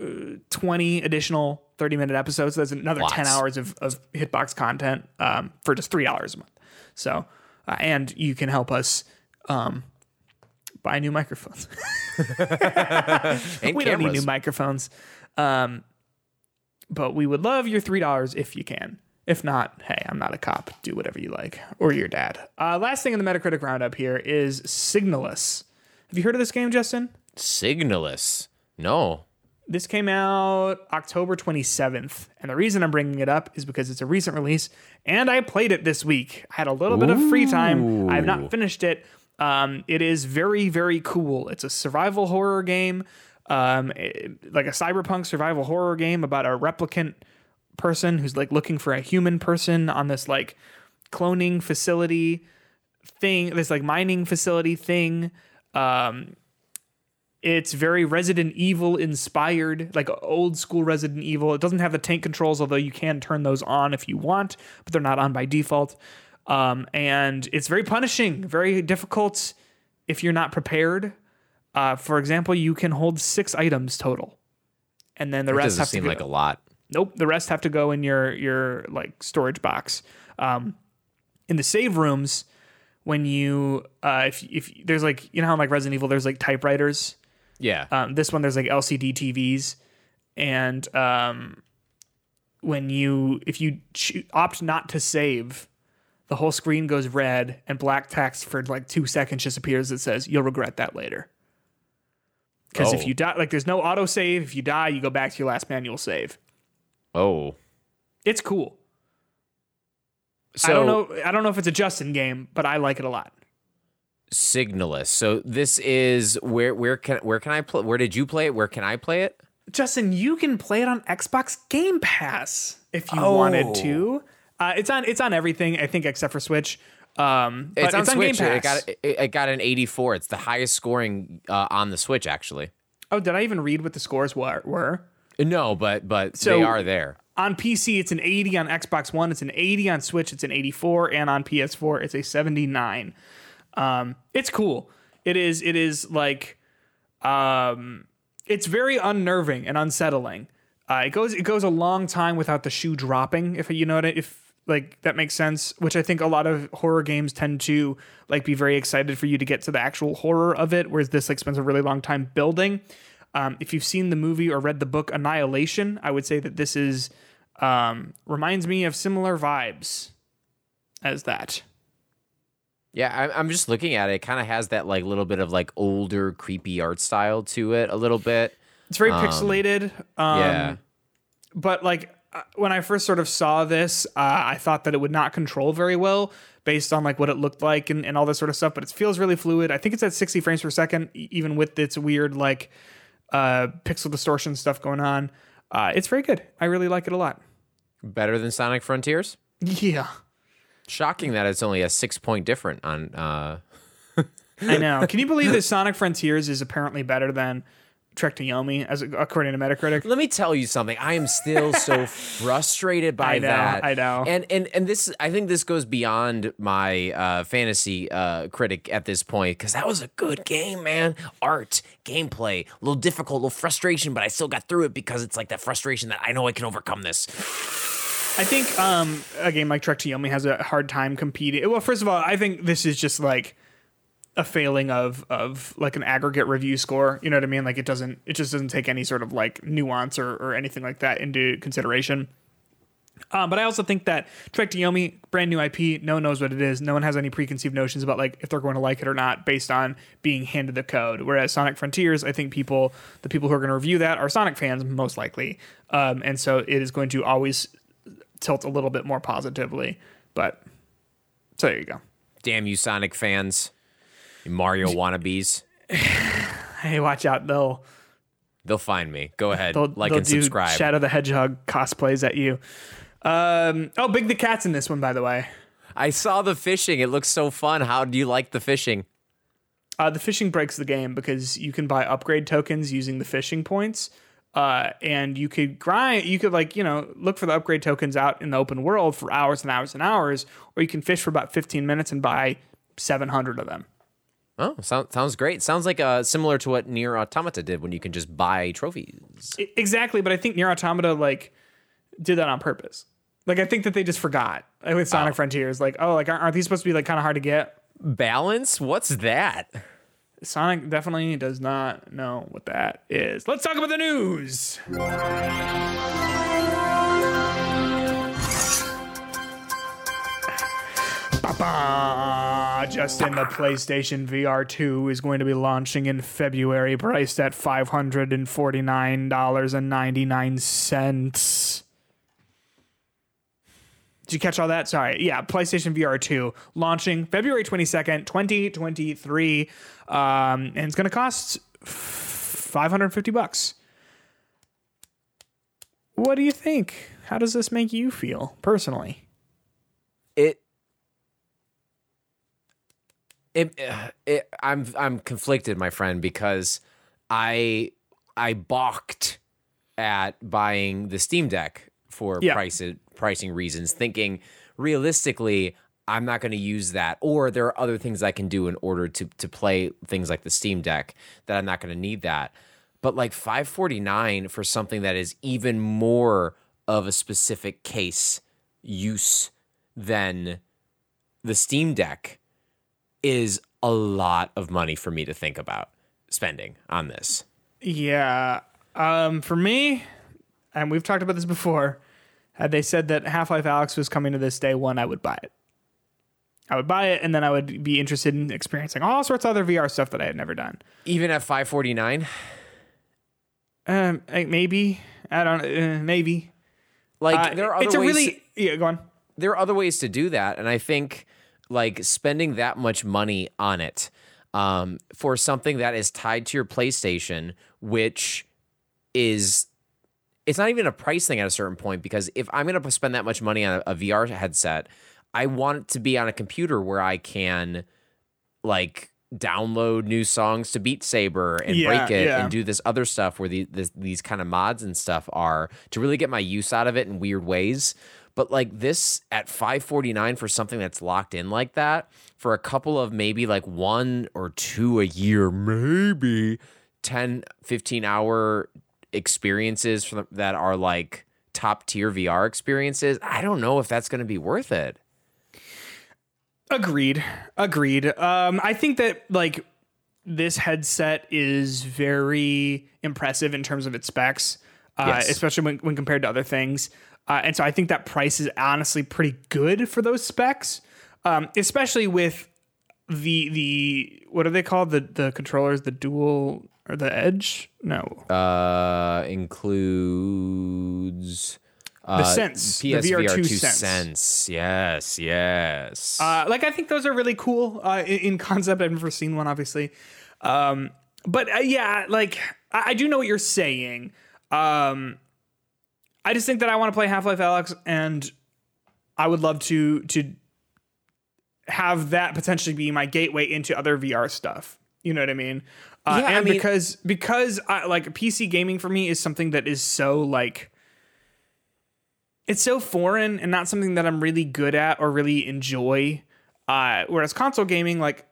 S1: uh, twenty additional thirty minute episodes. That's another ten hours of, of hitbox content um, for just three dollars a month. So, uh, and you can help us um, buy new microphones. *laughs* We don't need new microphones, um, but we would love your three dollars if you can. If not, hey, I'm not a cop. Do whatever you like, or your dad. Uh, last thing in the Metacritic roundup here is Signalis. Have you heard of this game, Justin?
S2: Signalis. No.
S1: This came out October 27th, and the reason I'm bringing it up is because it's a recent release, and I played it this week. I had a little bit of free time. I have not finished it. Um, it is very, very cool. It's a survival horror game, um, it- like a cyberpunk survival horror game about a replicant person who's like looking for a human person on this like cloning facility thing, this like mining facility thing. Um, it's very Resident Evil inspired, like old school Resident Evil. It doesn't have the tank controls, although you can turn those on if you want, but they're not on by default. Um, and it's very punishing, very difficult if you're not prepared. Uh, for example, you can hold six items total, and then the
S2: It
S1: rest
S2: doesn't
S1: have to
S2: seem
S1: go-
S2: like a lot.
S1: Nope, the rest have to go in your your like storage box. Um, in the save rooms, when you uh, if if there's like you know how in like Resident Evil there's like typewriters.
S2: Yeah.
S1: Um, this one there's like LCD TVs, and um, when you if you cho- opt not to save, the whole screen goes red and black text for like two seconds just appears that says you'll regret that later. Because
S2: Oh.
S1: if you die, like there's no auto save. If you die, you go back to your last manual save.
S2: Oh.
S1: It's cool.
S2: So
S1: I don't know. I don't know if it's a Justin game, but I like it a lot.
S2: Signalis. So this is where where can where can I play? Where did you play it? Where can I play it?
S1: Justin, you can play it on Xbox Game Pass if you
S2: Oh.
S1: wanted to. Uh, it's on. It's on everything. I think except for Switch. Um, but
S2: It's on Switch.
S1: Game
S2: It
S1: Pass.
S2: got it, it got an 84. It's the highest scoring uh, on the Switch actually.
S1: oh, did I even read what the scores were?
S2: No, but but
S1: So-
S2: they are there.
S1: on PC? It's an 80 on Xbox One. It's an 80 on Switch. It's an 84, and on PS4, it's a 79. Um, it's cool. It is. It is like, um, it's very unnerving and unsettling. Uh, it goes. It goes a long time without the shoe dropping. If you know what I, if like that makes sense which i think a lot of horror games tend to like be very excited for you to get to the actual horror of it whereas this like spends a really long time building um, if you've seen the movie or read the book annihilation i would say that this is um, reminds me of similar vibes as that
S2: Yeah, I'm, I'm just looking at it. It kind of has that like little bit of like older, creepy art style to it, a little bit.
S1: it's very pixelated um,
S2: yeah,
S1: but like uh, when I first sort of saw this, uh, I thought that it would not control very well based on like what it looked like and, and all this sort of stuff. But it feels really fluid. I think it's at 60 frames per second, even with its weird like uh, pixel distortion stuff going on. Uh, it's very good. I really like it a lot.
S2: better than Sonic Frontiers.
S1: Yeah,
S2: Shocking that it's only a six point different on. uh *laughs*
S1: I know. Can you believe that Sonic Frontiers is apparently better than Trek to Yomi, as according to Metacritic?
S2: Let me tell you something. I am still so *laughs* frustrated by
S1: I know,
S2: that.
S1: I know.
S2: And and and this, I think this goes beyond my uh, fantasy uh, critic at this point because that was a good game, man. Art, gameplay, a little difficult, a little frustration, but I still got through it because it's like that frustration that I know I can overcome this.
S1: I think um, a game like Trek to Yomi has a hard time competing. Well, first of all, I think this is just like a failing of of like an aggregate review score. You know what I mean? Like it doesn't it just doesn't take any sort of like nuance or, or anything like that into consideration. Um, but I also think that Trek to Yomi, brand new IP, no one knows what it is. No one has any preconceived notions about like if they're going to like it or not based on being handed the code. Whereas Sonic Frontiers, I think people, the people who are going to review that are Sonic fans most likely, um, and so it is going to always tilt a little bit more positively. But so there you go.
S2: Damn you, Sonic fans, Mario wannabes. *sighs*
S1: Hey, watch out! They'll
S2: They'll find me. Go ahead,
S1: they'll,
S2: like
S1: they'll
S2: and subscribe.
S1: Shadow the Hedgehog cosplays at you. Um, oh, Big the Cat's in this one, by the way.
S2: I saw the fishing. It looks so fun. How do you like the fishing?
S1: Uh, the fishing breaks the game because you can buy upgrade tokens using the fishing points. Uh, and you could grind, you could like, you know, look for the upgrade tokens out in the open world for hours and hours and hours, or you can fish for about 15 minutes and buy 700 of them.
S2: Oh, sounds sounds great. Sounds like uh, similar to what NieR Automata did when you can just buy trophies.
S1: I- exactly. But I think NieR Automata, like, did that on purpose. Like, I think that they just forgot like, with Sonic Frontiers. Like, oh, like, aren't aren't these supposed to be like kind of hard to get?
S2: Balance? What's that?
S1: Sonic definitely does not know what that is. Let's talk about the news. Ba-ba. Just in the PlayStation VR 2 is going to be launching in February, priced at $549.99. Did you catch all that? Sorry. Yeah, PlayStation VR 2 launching February 22nd, 2023. Um, and it's going to cost 550 bucks. What do you think? How does this make you feel personally?
S2: It. It, it, I'm I'm conflicted, my friend, because I I balked at buying the Steam Deck for
S1: Yeah.
S2: price pricing reasons, thinking realistically I'm not going to use that, or there are other things I can do in order to to play things like the Steam Deck that I'm not going to need that. But like 549 for something that is even more of a specific case use than the Steam Deck is a lot of money for me to think about spending on this.
S1: Yeah. Um, for me, and we've talked about this before, had they said that Half-Life: Alyx was coming to this day one, I would buy it. I would buy it, and then I would be interested in experiencing all sorts of other VR stuff that I had never done.
S2: Even at 549,
S1: Um, maybe I don't. Uh, maybe
S2: like
S1: Uh,
S2: there are other
S1: it's a
S2: ways
S1: really yeah. Go on.
S2: there are other ways to do that and i think like spending that much money on it um, for something that is tied to your playstation which is it's not even a price thing at a certain point because if i'm going to spend that much money on a, a vr headset i want it to be on a computer where i can like download new songs to Beat Saber and
S1: Yeah,
S2: break it
S1: yeah.
S2: and do this other stuff where the, this, these kind of mods and stuff are to really get my use out of it in weird ways. But like this at 549 for something that's locked in like that for a couple of maybe like one or two a year, maybe 10, 15 hour experiences from, that are like top tier VR experiences, I don't know if that's going to be worth it.
S1: Agreed. Agreed. Um, I think that like this headset is very impressive in terms of its specs, uh,
S2: Yes.
S1: especially when, when compared to other things. Uh, and so I think that price is honestly pretty good for those specs, um, especially with the the what are they called the the controllers the dual or the edge no
S2: Uh, includes uh,
S1: the sense the
S2: PSVR
S1: VR2
S2: 2
S1: sense.
S2: sense. Yes, yes.
S1: Uh, like I think those are really cool uh, in, in concept. I've never seen one, obviously, um, but uh, yeah, like I, I do know what you're saying. Um, I just think that I want to play Half-Life: Alyx, and I would love to to have that potentially be my gateway into other VR stuff. You know what I mean? Uh,
S2: Yeah, I
S1: and
S2: mean-
S1: because because I, like PC gaming for me is something that is so like it's so foreign and not something that I'm really good at or really enjoy. Uh, whereas console gaming, like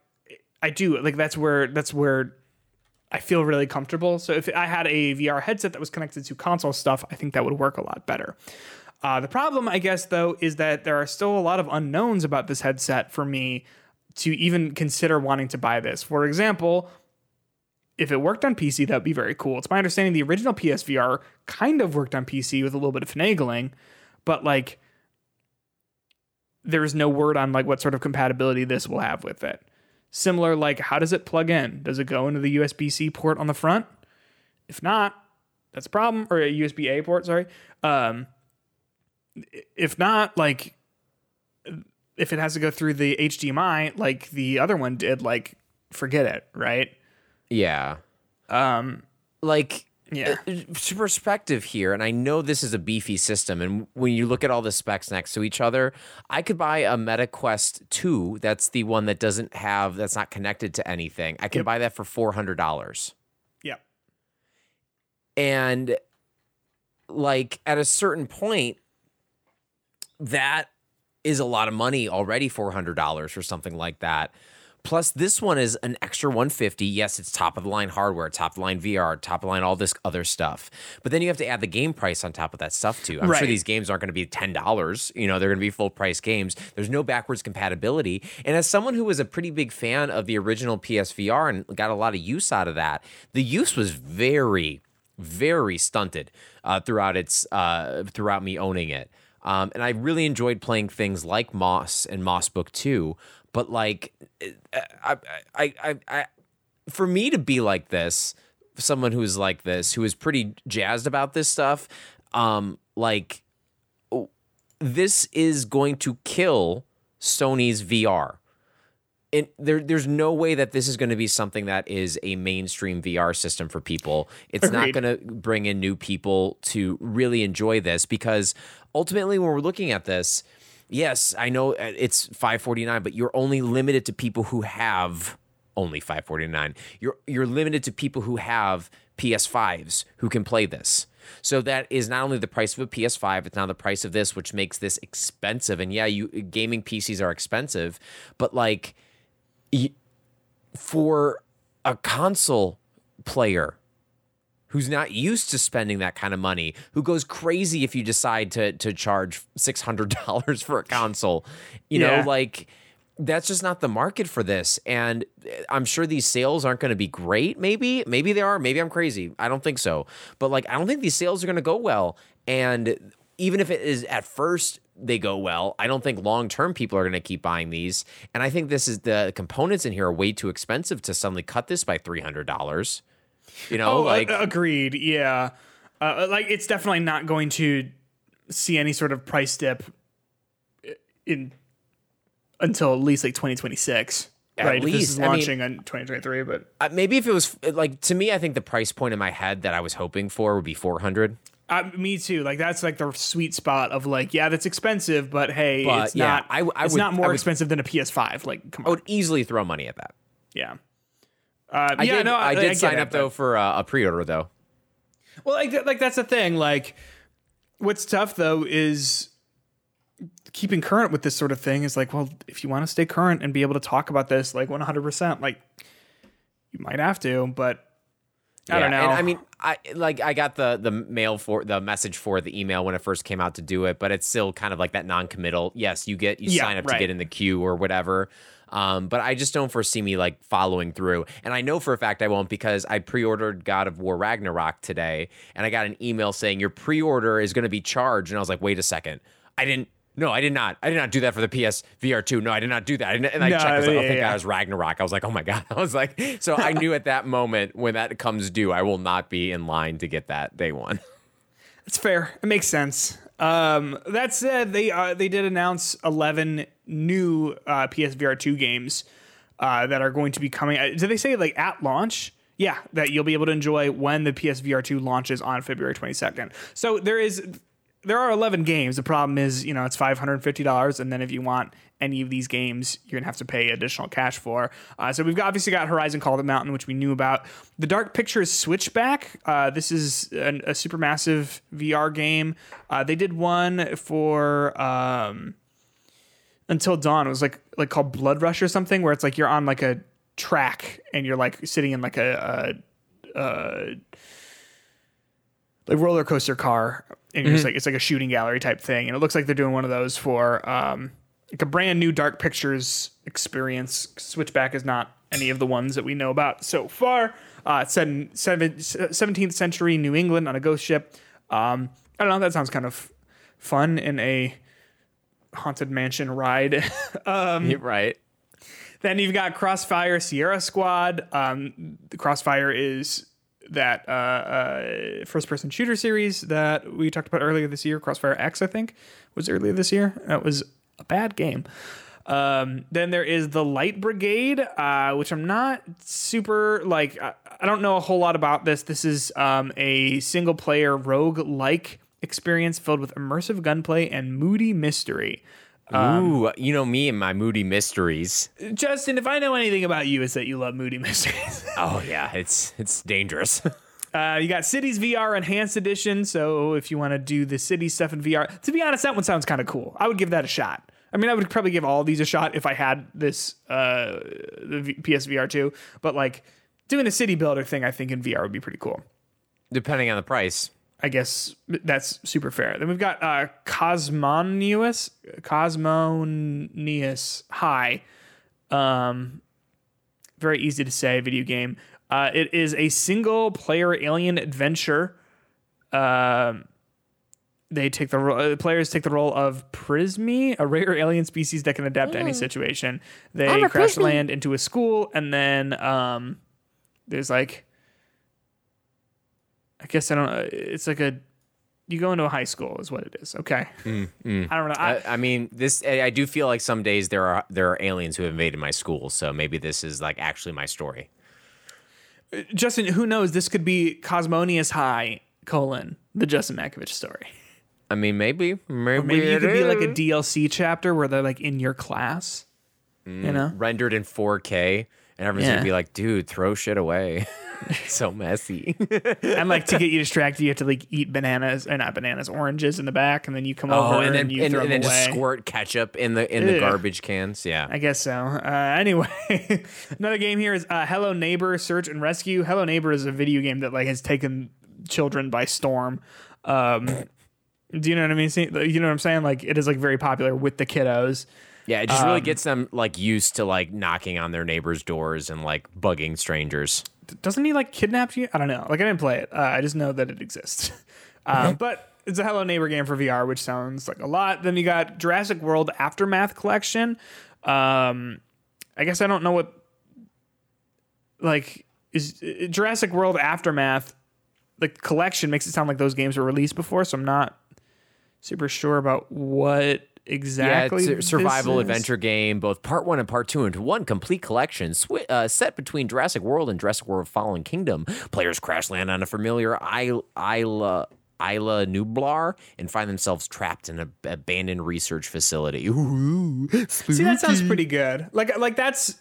S1: I do, like that's where that's where I feel really comfortable. So if I had a VR headset that was connected to console stuff, I think that would work a lot better. Uh, the problem, I guess, though, is that there are still a lot of unknowns about this headset for me to even consider wanting to buy this. For example, if it worked on PC, that would be very cool. It's my understanding the original PSVR kind of worked on PC with a little bit of finagling, but like there is no word on like what sort of compatibility this will have with it. Similar, like how does it plug in? Does it go into the USB C port on the front? If not, that's a problem. Or a USB A port, sorry. Um, if not, like if it has to go through the HDMI like the other one did, like forget it, right?
S2: yeah.
S1: Um,
S2: Like
S1: Yeah.
S2: uh, uh, perspective here, and I know this is a beefy system, and when you look at all the specs next to each other, I could buy a Meta Quest 2. That's the one that doesn't have that's not connected to anything. I can
S1: Yep.
S2: buy that for four hundred dollars.
S1: yeah.
S2: and like at a certain point that is a lot of money already $400 or something like that plus this one is an extra 150 yes it's top of the line hardware top of the line vr top of the line all this other stuff but then you have to add the game price on top of that stuff too i'm
S1: Right.
S2: sure these games aren't going to be $10 you know they're going to be full price games there's no backwards compatibility and as someone who was a pretty big fan of the original psvr and got a lot of use out of that the use was very very stunted uh, throughout its uh, throughout me owning it. Um, and I really enjoyed playing things like Moss and Moss Book Two. But like, I, I, I, I, for me to be like this, someone who's like this, who is pretty jazzed about this stuff, um, like, this is going to kill Sony's VR and there, there's no way that this is going to be something that is a mainstream VR system for people. It's not going to bring in new people to really enjoy this because ultimately, when we're looking at this, yes, I know uh, it's 549, but you're only limited to people who have only 549. You're you're limited to people who have PS5s who can play this. So that is not only the price of a PS5, it's now the price of this, which makes this expensive. And yeah, you gaming PCs are expensive, but like for a console player who's not used to spending that kind of money, who goes crazy if you decide to to charge six hundred dollars for a console, you
S1: Yeah.
S2: know, like that's just not the market for this. And eh, I'm sure these sales aren't going to be great. Maybe, maybe they are. Maybe I'm crazy. I don't think so. But like, I don't think these sales are going to go well. And even if it is at first they go well, I don't think long term people are going to keep buying these. And I think this is the components in here are way too expensive to suddenly cut this by three hundred dollars. You know,
S1: Oh,
S2: like
S1: uh, agreed. Yeah, uh, like it's definitely not going to see any sort of price dip in until at least like 2026.
S2: At
S1: right, if this
S2: least,
S1: is
S2: I mean-
S1: launching in 2023. But
S2: uh, maybe if it was like to me, I think the price point in my head that I was hoping for would be four hundred.
S1: uh, me too. Like that's like the sweet spot of like, yeah, that's expensive, but hey,
S2: But,
S1: it's
S2: yeah,
S1: not.
S2: I I
S1: it's
S2: would-
S1: not more
S2: would-
S1: expensive than a PS5. Like, come
S2: I would easily throw money at that.
S1: yeah. Uh,
S2: I
S1: yeah,
S2: did,
S1: no,
S2: I did
S1: get
S2: sign up though for uh, a pre-order though.
S1: Well, like, like that's the thing. Like, what's tough though is keeping current with this sort of thing. Is like, well, if you want to stay current and be able to talk about this like 100, percent like you might have to. But I don't know.
S2: And I mean, I like I got the the mail for the message for the email when it first came out to do it, but it's still kind of like that non-committal. Yes, you get you
S1: Yeah,
S2: sign up
S1: right.
S2: to get in the queue or whatever. Um, but I just don't foresee me like following through. And I know for a fact I won't because I pre-ordered God of War Ragnarok today, and I got an email saying your pre-order is going to be charged, and I was like, wait a second, I didn't. No, I did not. I did not do that for the PS VR 2. No, I did not do that. I didn't- and I
S1: No,
S2: checked. I was like, oh, thank
S1: yeah.
S2: God it was Ragnarok. I was like, oh my God. *laughs* I was like, so I knew at that moment when that comes due, I will not be in line to get that day one.
S1: It's fair. It makes sense. Um, that said, they uh, they did announce eleven new uh, PSVR two games uh, that are going to be coming. Uh, did they say like at launch? Yeah, that you'll be able to enjoy when the PSVR two launches on February twenty second. So there is there are eleven games. The problem is you know it's five hundred fifty dollars, and then if you want any of these games, you're gonna have to pay additional cash for. Uh, so we've got, obviously got Horizon Call of the Mountain, which we knew about. The Dark Pictures Switchback. Uh, this is an, a supermassive VR game. Uh, they did one for um, Until Dawn. It was like like called Blood Rush or something, where it's like you're on like a track and you're like sitting in like a, a, a like roller coaster car, and you're just like it's like a shooting gallery type thing, and it looks like they're doing one of those for um, like a brand new Dark Pictures experience. Switchback is not any of the ones that we know about so far. Uh, it's set in seven, 17th century New England on a ghost ship. Um, I don't know. That sounds kind of fun in a haunted mansion ride. *laughs*
S2: um, right.
S1: Then you've got Crossfire Sierra Squad. Um, the Crossfire is that uh, uh, first-person shooter series that we talked about earlier this year. Crossfire X, I think, was earlier this year. That was a bad game. Um, then there is the Light Brigade, uh, which I'm not super like. I, I don't know a whole lot about this. This is um, a single-player rogue-like experience filled with immersive gunplay and moody mystery.
S2: Ooh, you know me and my moody mysteries.
S1: Justin, if I know anything about you, it's that you love moody *laughs* mysteries.
S2: Oh yeah, it's it's dangerous. *laughs*
S1: Uh, you got Cities VR Enhanced Edition. So if you want to do the city stuff in VR, to be honest, that one sounds kind of cool. I would give that a shot. I mean, I would probably give all these a shot if I had this uh, the v- PSVR 2. But like doing a city builder thing, I think in VR would be pretty cool.
S2: Depending on the price.
S1: I guess that's super fair. Then we've got uh, Cosmonious, Cosmonious High. Um, very easy to say video game. Uh, it is a single player alien adventure. Um, they take the ro- uh, players take the role of Prismi, a rare alien species that can adapt to any situation. They crash
S4: Prismi.
S1: land into a school, and then um, there's like, I guess I don't. know. It's like a you go into a high school is what it is. Okay, I don't know. I,
S2: I, I mean, this I I do feel like some days there are there are aliens who have invaded my school, so maybe this is like actually my story.
S1: Justin, who knows? This could be Cosmonious High colon the Justin Makovich story.
S2: I mean, maybe maybe,
S1: Maybe you
S2: it
S1: could be like a. DLC chapter where they're like in your class. You mm, know,
S2: rendered in 4K, and everyone's
S1: Yeah.
S2: gonna be like, "Dude, throw shit away." *laughs* *laughs* so messy.
S1: and like to get you distracted, you have to like eat bananas or not bananas, oranges in the back, and then you come over
S2: oh,
S1: and,
S2: and then
S1: you
S2: and,
S1: throw
S2: and
S1: them
S2: then
S1: away.
S2: just squirt ketchup in the in the garbage cans. Yeah.
S1: I guess so. Uh, anyway, *laughs* another game here is uh, Hello Neighbor Search and Rescue. Hello Neighbor is a video game that like has taken children by storm. Um, do you know what I mean? See- You know what I'm saying? Like it is like very popular with the kiddos.
S2: Yeah, it just
S1: Um,
S2: really gets them like used to like knocking on their neighbors' doors and like bugging strangers.
S1: Doesn't he like kidnap you? I don't know. Like I didn't play it. Uh, I just know that it exists. *laughs* Uh, but it's a Hello Neighbor game for VR, which sounds like a lot. Then you got Jurassic World Aftermath Collection. Um, I guess I don't know what like is uh, Jurassic World Aftermath. Like collection makes it sound like those games were released before, so I'm not super sure about what exactly.
S2: yeah, it's a
S1: this
S2: survival adventure game, both part one and part two into one complete collection, swi- uh, set between Jurassic World and Jurassic World: Fallen Kingdom. Players crash land on a familiar Isla. Isla Isla Nublar and find themselves trapped in an abandoned research facility. Ooh,
S1: See, that sounds pretty good. Like, like that's.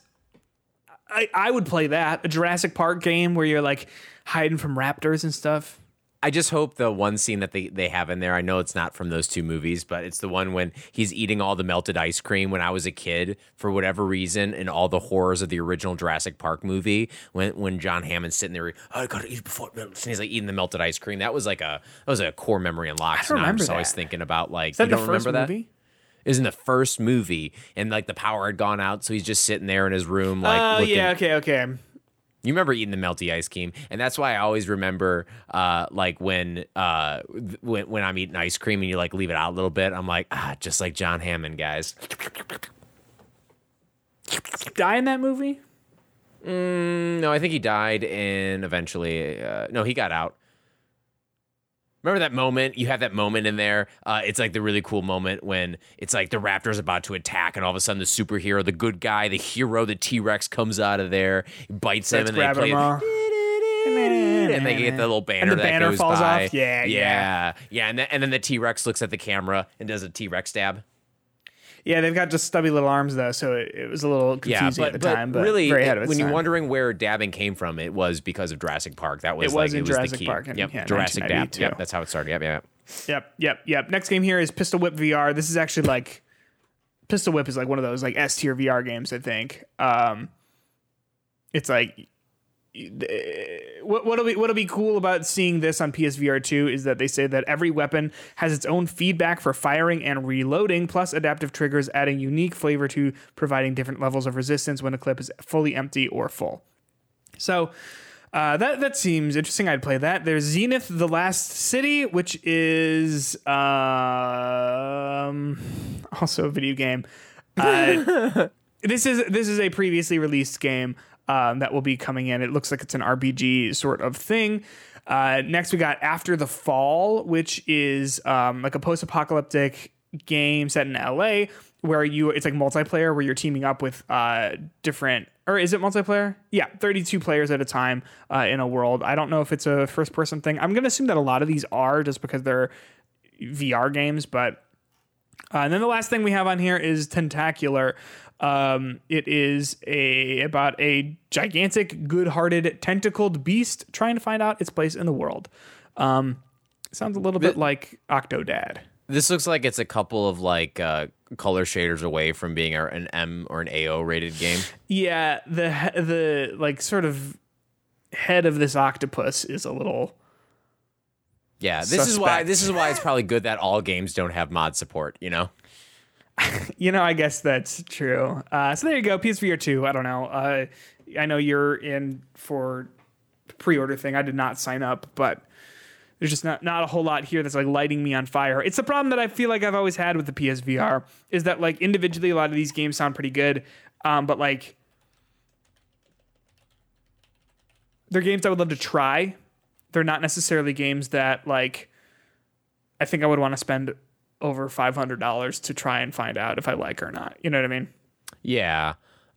S1: I, I would play that a Jurassic Park game where you're like hiding from raptors and stuff.
S2: I just hope the one scene that they, they have in there, I know it's not from those two movies, but it's the one when he's eating all the melted ice cream when I was a kid for whatever reason and all the horrors of the original Jurassic Park movie when when John Hammond's sitting there, oh, I gotta eat before it melts," and he's like eating the melted ice cream. That was like a that was a core memory unlocked.
S1: I don't
S2: and I'm just always thinking about like
S1: Is that
S2: you
S1: the
S2: don't
S1: first
S2: remember that?
S1: movie?
S2: Was in the first movie and like the power had gone out, so he's just sitting there in his room like
S1: Oh
S2: looking,
S1: yeah, okay, okay.
S2: You remember eating the melty ice cream, and that's why I always remember, uh, like when, uh, when when I'm eating ice cream and you like leave it out a little bit. I'm like, ah, just like John Hammond, guys.
S1: Die in that movie?
S2: Mm, no, I think he died, in eventually, uh, no, he got out. Remember that moment? You have that moment in there. Uh, it's like the really cool moment when it's like the Raptor's about to attack, and all of a sudden the superhero, the good guy, the hero, the T Rex comes out of there, bites him, and they play. and they get the little banner
S1: the
S2: that
S1: banner falls
S2: by.
S1: off? Yeah, yeah.
S2: yeah, yeah. And then, and then the T Rex looks at the camera and does a T Rex stab.
S1: Yeah, they've got just stubby little arms though, so it, it was a little
S2: Yeah,
S1: confusing
S2: but,
S1: at the
S2: but
S1: time. But
S2: really, it- when you're wondering where dabbing came from, it was because of Jurassic Park. That was
S1: It
S2: like,
S1: was in
S2: it was
S1: Jurassic
S2: the key.
S1: Park in-
S2: yep,
S1: yeah,
S2: Jurassic Dab.
S1: 1992.
S2: Yep, that's how it started. Yep, yeah.
S1: Yep, yep, yep. Next game here is Pistol Whip VR. This is actually like Pistol Whip is like one of those like S tier VR games. I think. Um, it's like what, what'll be what'll be cool about seeing this on PSVR two is that they say that every weapon has its own feedback for firing and reloading, plus adaptive triggers, adding unique flavor to providing different levels of resistance when a clip is fully empty or full. So. Uh, that that seems interesting. I'd play that. There's Zenith: The Last City, which is um, also a video game. Uh, *laughs* this is this is a previously released game um, that will be coming in. It looks like it's an RPG sort of thing. Uh, next, we got After the Fall, which is um, like a post-apocalyptic game set in LA where you it's like multiplayer where you're teaming up with uh, different or is it multiplayer? Yeah, 32 players at a time uh, in a world. I don't know if it's a first person thing. I'm gonna assume that a lot of these are just because they're VR games, but uh, and then the last thing we have on here is Tentacular. Um, it is a about a gigantic, good-hearted, tentacled beast trying to find out its place in the world. Um, sounds a little bit like Octodad.
S2: This looks like it's a couple of like uh, color shaders away from being an M or an AO rated game.
S1: Yeah, the the like sort of head of this octopus is a little.
S2: Yeah, this is why this is why it's probably good that all games don't have mod support. You know. *laughs*
S1: You know, I guess that's true. Uh, so there you go, PSVR two. I don't know. Uh, I know you're in for pre-order thing. I did not sign up, but there's just not not a whole lot here that's like lighting me on fire. It's the problem that I feel like I've always had with the PSVR is that like individually a lot of these games sound pretty good, um, but like they're games I would love to try. They're not necessarily games that like I think I would want to spend over five hundred dollars to try and find out if I like or not. You know what I mean?
S2: Yeah.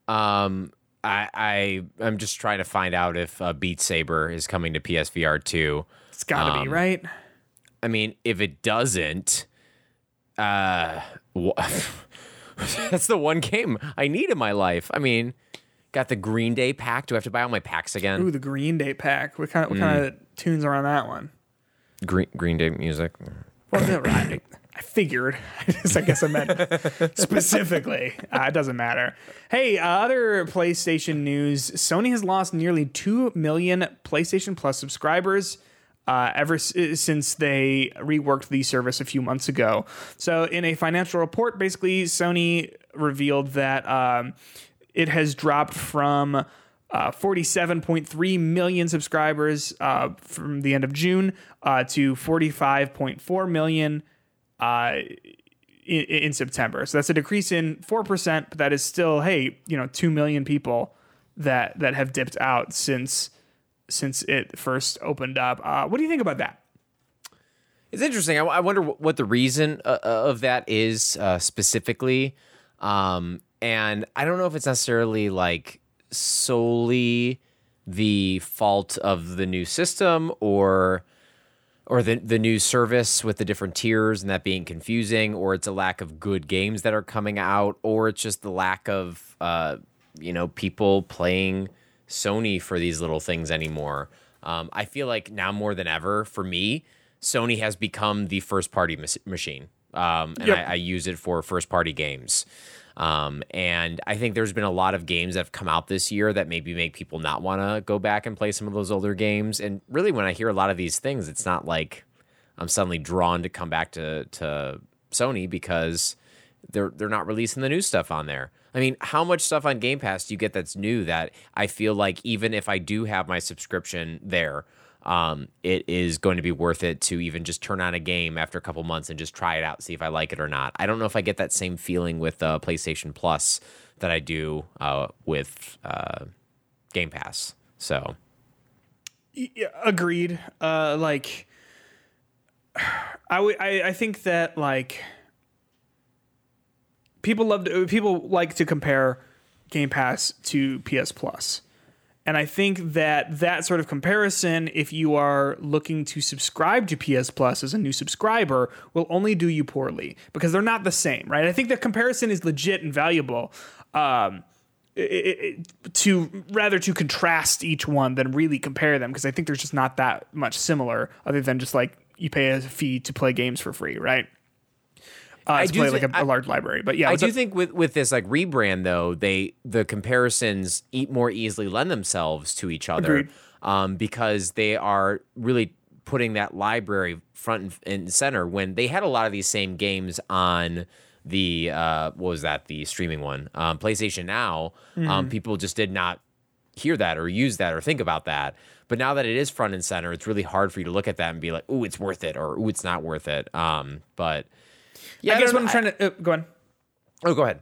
S2: Um. I I I'm just trying to find out if uh, Beat Saber is coming to PSVR two.
S1: It's got to
S2: Um,
S1: be right.
S2: I mean, if it doesn't, uh, *laughs* that's the one game I need in my life. I mean, got the Green Day pack. Do I have to buy all my packs again?
S1: Ooh, the Green Day pack. What kind of what kind of tunes are on that one?
S2: Green Green Day music.
S1: Well, no, right. *laughs* I figured. *laughs* I guess I meant specifically. Uh, it doesn't matter. Hey, uh, other PlayStation news: Sony has lost nearly two million PlayStation Plus subscribers. Uh, ever s- since they reworked the service a few months ago. So, in a financial report, basically, Sony revealed that um, it has dropped from uh, 47.3 million subscribers uh, from the end of June uh, to 45.4 million uh, in, in September. So that's a decrease in 4%, but that is still, hey, you know, 2 million people that that have dipped out since since it first opened up. Uh, what do you think about that?
S2: It's interesting. I, I wonder what the reason uh, of that is uh, specifically, um, and I don't know if it's necessarily like solely the fault of the new system or or the the new service with the different tiers and that being confusing, or it's a lack of good games that are coming out, or it's just the lack of uh, you know people playing Sony for these little things anymore. Um, I feel like now more than ever for me, Sony has become the first party mas- machine, um, and
S1: Yep.
S2: I, I use it for first party games. Um, and I think there's been a lot of games that have come out this year that maybe make people not want to go back and play some of those older games. And really, when I hear a lot of these things, it's not like I'm suddenly drawn to come back to to Sony because they're they're not releasing the new stuff on there. I mean, how much stuff on Game Pass do you get that's new that I feel like even if I do have my subscription there, um, it is going to be worth it to even just turn on a game after a couple months and just try it out, see if I like it or not. I don't know if I get that same feeling with uh, PlayStation Plus that I do uh, with uh, Game Pass. So
S1: Yeah, agreed. Uh, like, I would. I, I think that like people love to, people like to compare Game Pass to PS Plus, and I think that that sort of comparison, if you are looking to subscribe to PS Plus as a new subscriber, will only do you poorly because they're not the same, right? I think the comparison is legit and valuable. Um, it, it, to rather to contrast each one than really compare them because I think there's just not that much similar other than just like you pay a fee to play games for free, right? Uh, to
S2: do
S1: like a, a
S2: I-
S1: large library, but yeah,
S2: I do
S1: up?
S2: think with with this like rebrand though, they the comparisons eat more easily lend themselves to each other um, because they are really putting that library front and- and center when they had a lot of these same games on the uh, what was that the streaming one um, PlayStation Now.
S1: Mm-hmm.
S2: Um, people just did not hear that or use that or think about that. But now that it is front and center, it's really hard for you to look at that and be like, "Ooh, it's worth it," or "Ooh, it's not worth it." Um, but yeah,
S1: I guess what I'm trying to uh, go on.
S2: Oh, go ahead.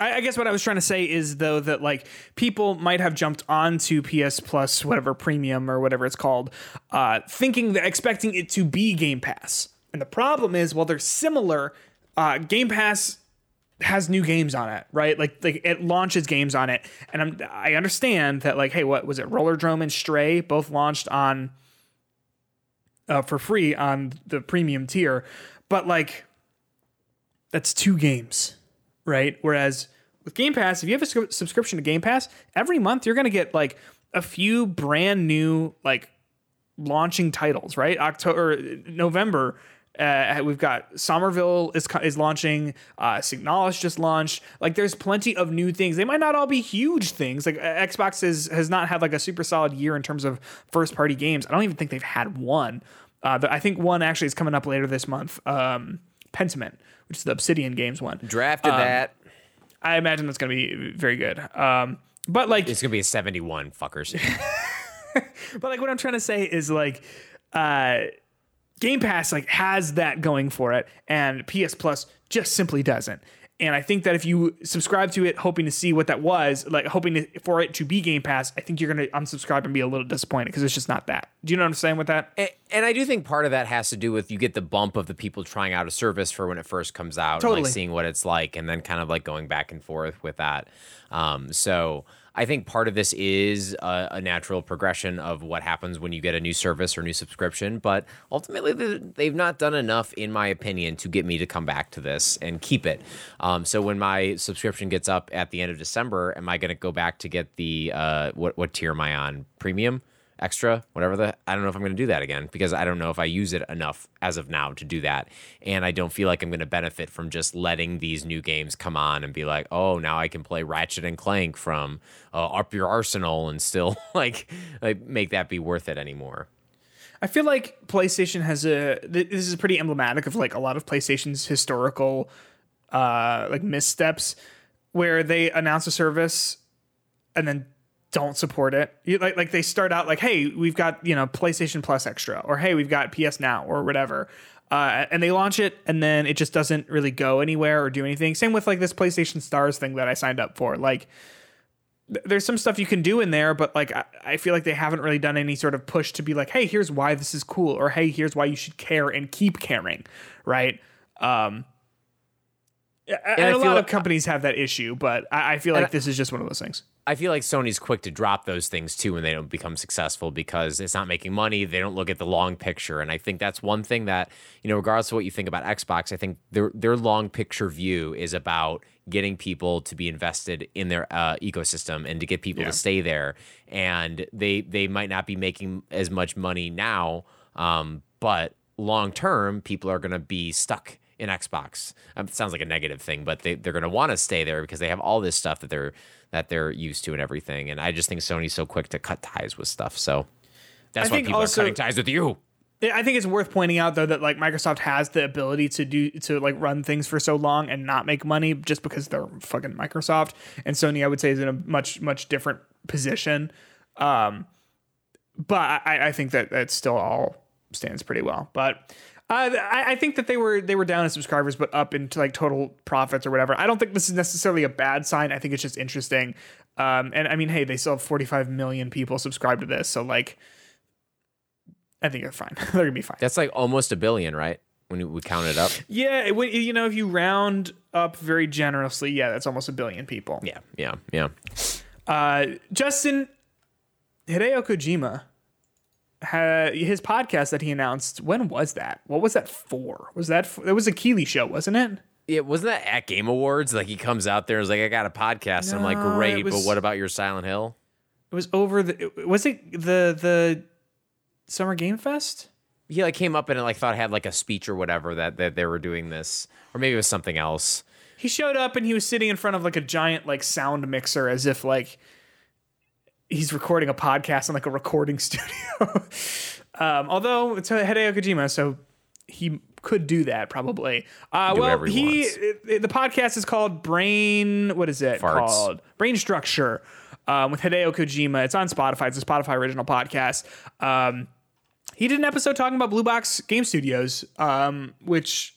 S1: I, I guess what I was trying to say is though that like people might have jumped onto PS Plus, whatever premium or whatever it's called, uh, thinking that expecting it to be Game Pass. And the problem is, while they're similar, uh, Game Pass has new games on it, right? Like like it launches games on it, and I'm I understand that like, hey, what was it? Rollerdrome and Stray both launched on uh, for free on the premium tier, but like that's two games, right? Whereas with Game Pass, if you have a subscription to Game Pass, every month you're going to get like a few brand new like launching titles, right? October, November. Uh, we've got Somerville is is launching. Uh, Signalis just launched. Like, there's plenty of new things. They might not all be huge things. Like, uh, Xbox is, has not had like a super solid year in terms of first party games. I don't even think they've had one. Uh, I think one actually is coming up later this month. Um, Pentiment, which is the Obsidian Games one.
S2: Drafted that.
S1: I imagine that's going to be very good. Um, but like,
S2: It's gonna be a seventy-one, fuckers. *laughs*
S1: But like what I'm trying to say is like uh Game Pass like has that going for it and PS Plus just simply doesn't. And I think that if you subscribe to it hoping to see what that was, like hoping to, for it to be Game Pass, I think you're going to unsubscribe and be a little disappointed because it's just not that. Do you know what I'm saying with that?
S2: and, and I do think part of that has to do with you get the bump of the people trying out a service for when it first comes out, and
S1: Totally.
S2: like seeing what it's like, and then kind of like going back and forth with that. Um, so I think part of this is a, a natural progression of what happens when you get a new service or new subscription. But ultimately, they've not done enough, in my opinion, to get me to come back to this and keep it. Um, so when my subscription gets up at the end of December, am I going to go back to get the uh, what what tier am I on? Premium, extra, whatever the. I don't know if I'm going to do that again because I don't know if I use it enough as of now to do that, and I don't feel like I'm going to benefit from just letting these new games come on and be like, oh, now I can play Ratchet and Clank from uh, up your arsenal and still *laughs* like like make that be worth it anymore.
S1: I feel like PlayStation has a this is pretty emblematic of like a lot of PlayStation's historical uh like missteps where they announce a service and then don't support it. Like like they start out like, "Hey, we've got, you know, PlayStation Plus extra," or "Hey, we've got PS Now," or whatever. Uh, and they launch it and then it just doesn't really go anywhere or do anything. Same with like this PlayStation Stars thing that I signed up for. Like th- there's some stuff you can do in there, but like I, I feel like they haven't really done any sort of push to be like, hey, here's why this is cool, or hey, here's why you should care and keep caring, right? Um, and,
S2: I
S1: a lot
S2: like-
S1: of companies have that issue, but I, I feel like this is just one of those things.
S2: I feel like Sony's quick to drop those things too when they don't become successful because it's not making money. They don't look at the long picture, and I think that's one thing that you know, regardless of what you think about Xbox, I think their their long picture view is about getting people to be invested in their uh, ecosystem and to get people
S1: Yeah.
S2: to stay there. And they they might not be making as much money now, um, but long term, people are going to be stuck in Xbox. Um, it sounds like a negative thing, but they, they're going to want to stay there because they have all this stuff that they're that they're used to and everything. And I just think Sony's so quick to cut ties with stuff. So that's
S1: I
S2: why people
S1: also-
S2: are cutting ties with you.
S1: I think it's worth pointing out though that like Microsoft has the ability to do to like run things for so long and not make money just because they're fucking Microsoft. And Sony, I would say, is in a much much different position. Um, but I, I think that that still all stands pretty well. But uh, I, I think that they were they were down in subscribers, but up into like total profits or whatever. I don't think this is necessarily a bad sign. I think it's just interesting. Um, and I mean, hey, they still have 45 million people subscribed to this, so like, I think they're fine. *laughs* they're gonna be fine.
S2: That's like almost a billion, right? When we count it up.
S1: Yeah, it, you know, if you round up very generously, yeah, that's almost a billion people.
S2: Yeah, yeah, yeah.
S1: Uh, Justin Hideo Kojima his podcast that he announced. When was that? What was that for? Was that for, it was a Keighley show, wasn't it?
S2: Yeah, wasn't that at Game Awards? Like he comes out there and is like, I got a podcast. and I'm like, great,
S1: was-
S2: but what about your Silent Hill?
S1: It was over the. Was it the the Summer Game Fest?
S2: He like came up and like thought I had like a speech or whatever that, that they were doing this. Or maybe it was something else.
S1: He showed up and he was sitting in front of like a giant like sound mixer as if like he's recording a podcast in like a recording *laughs* studio. um, although it's Hideo Kojima, so he could do that probably. Uh,
S2: Do
S1: well,
S2: he
S1: he the podcast is called Brain. What is it
S2: Farts.
S1: called? Brain Structure um, with Hideo Kojima. It's on Spotify. It's a Spotify original podcast. Um, he did an episode talking about Blue Box Game Studios, um, which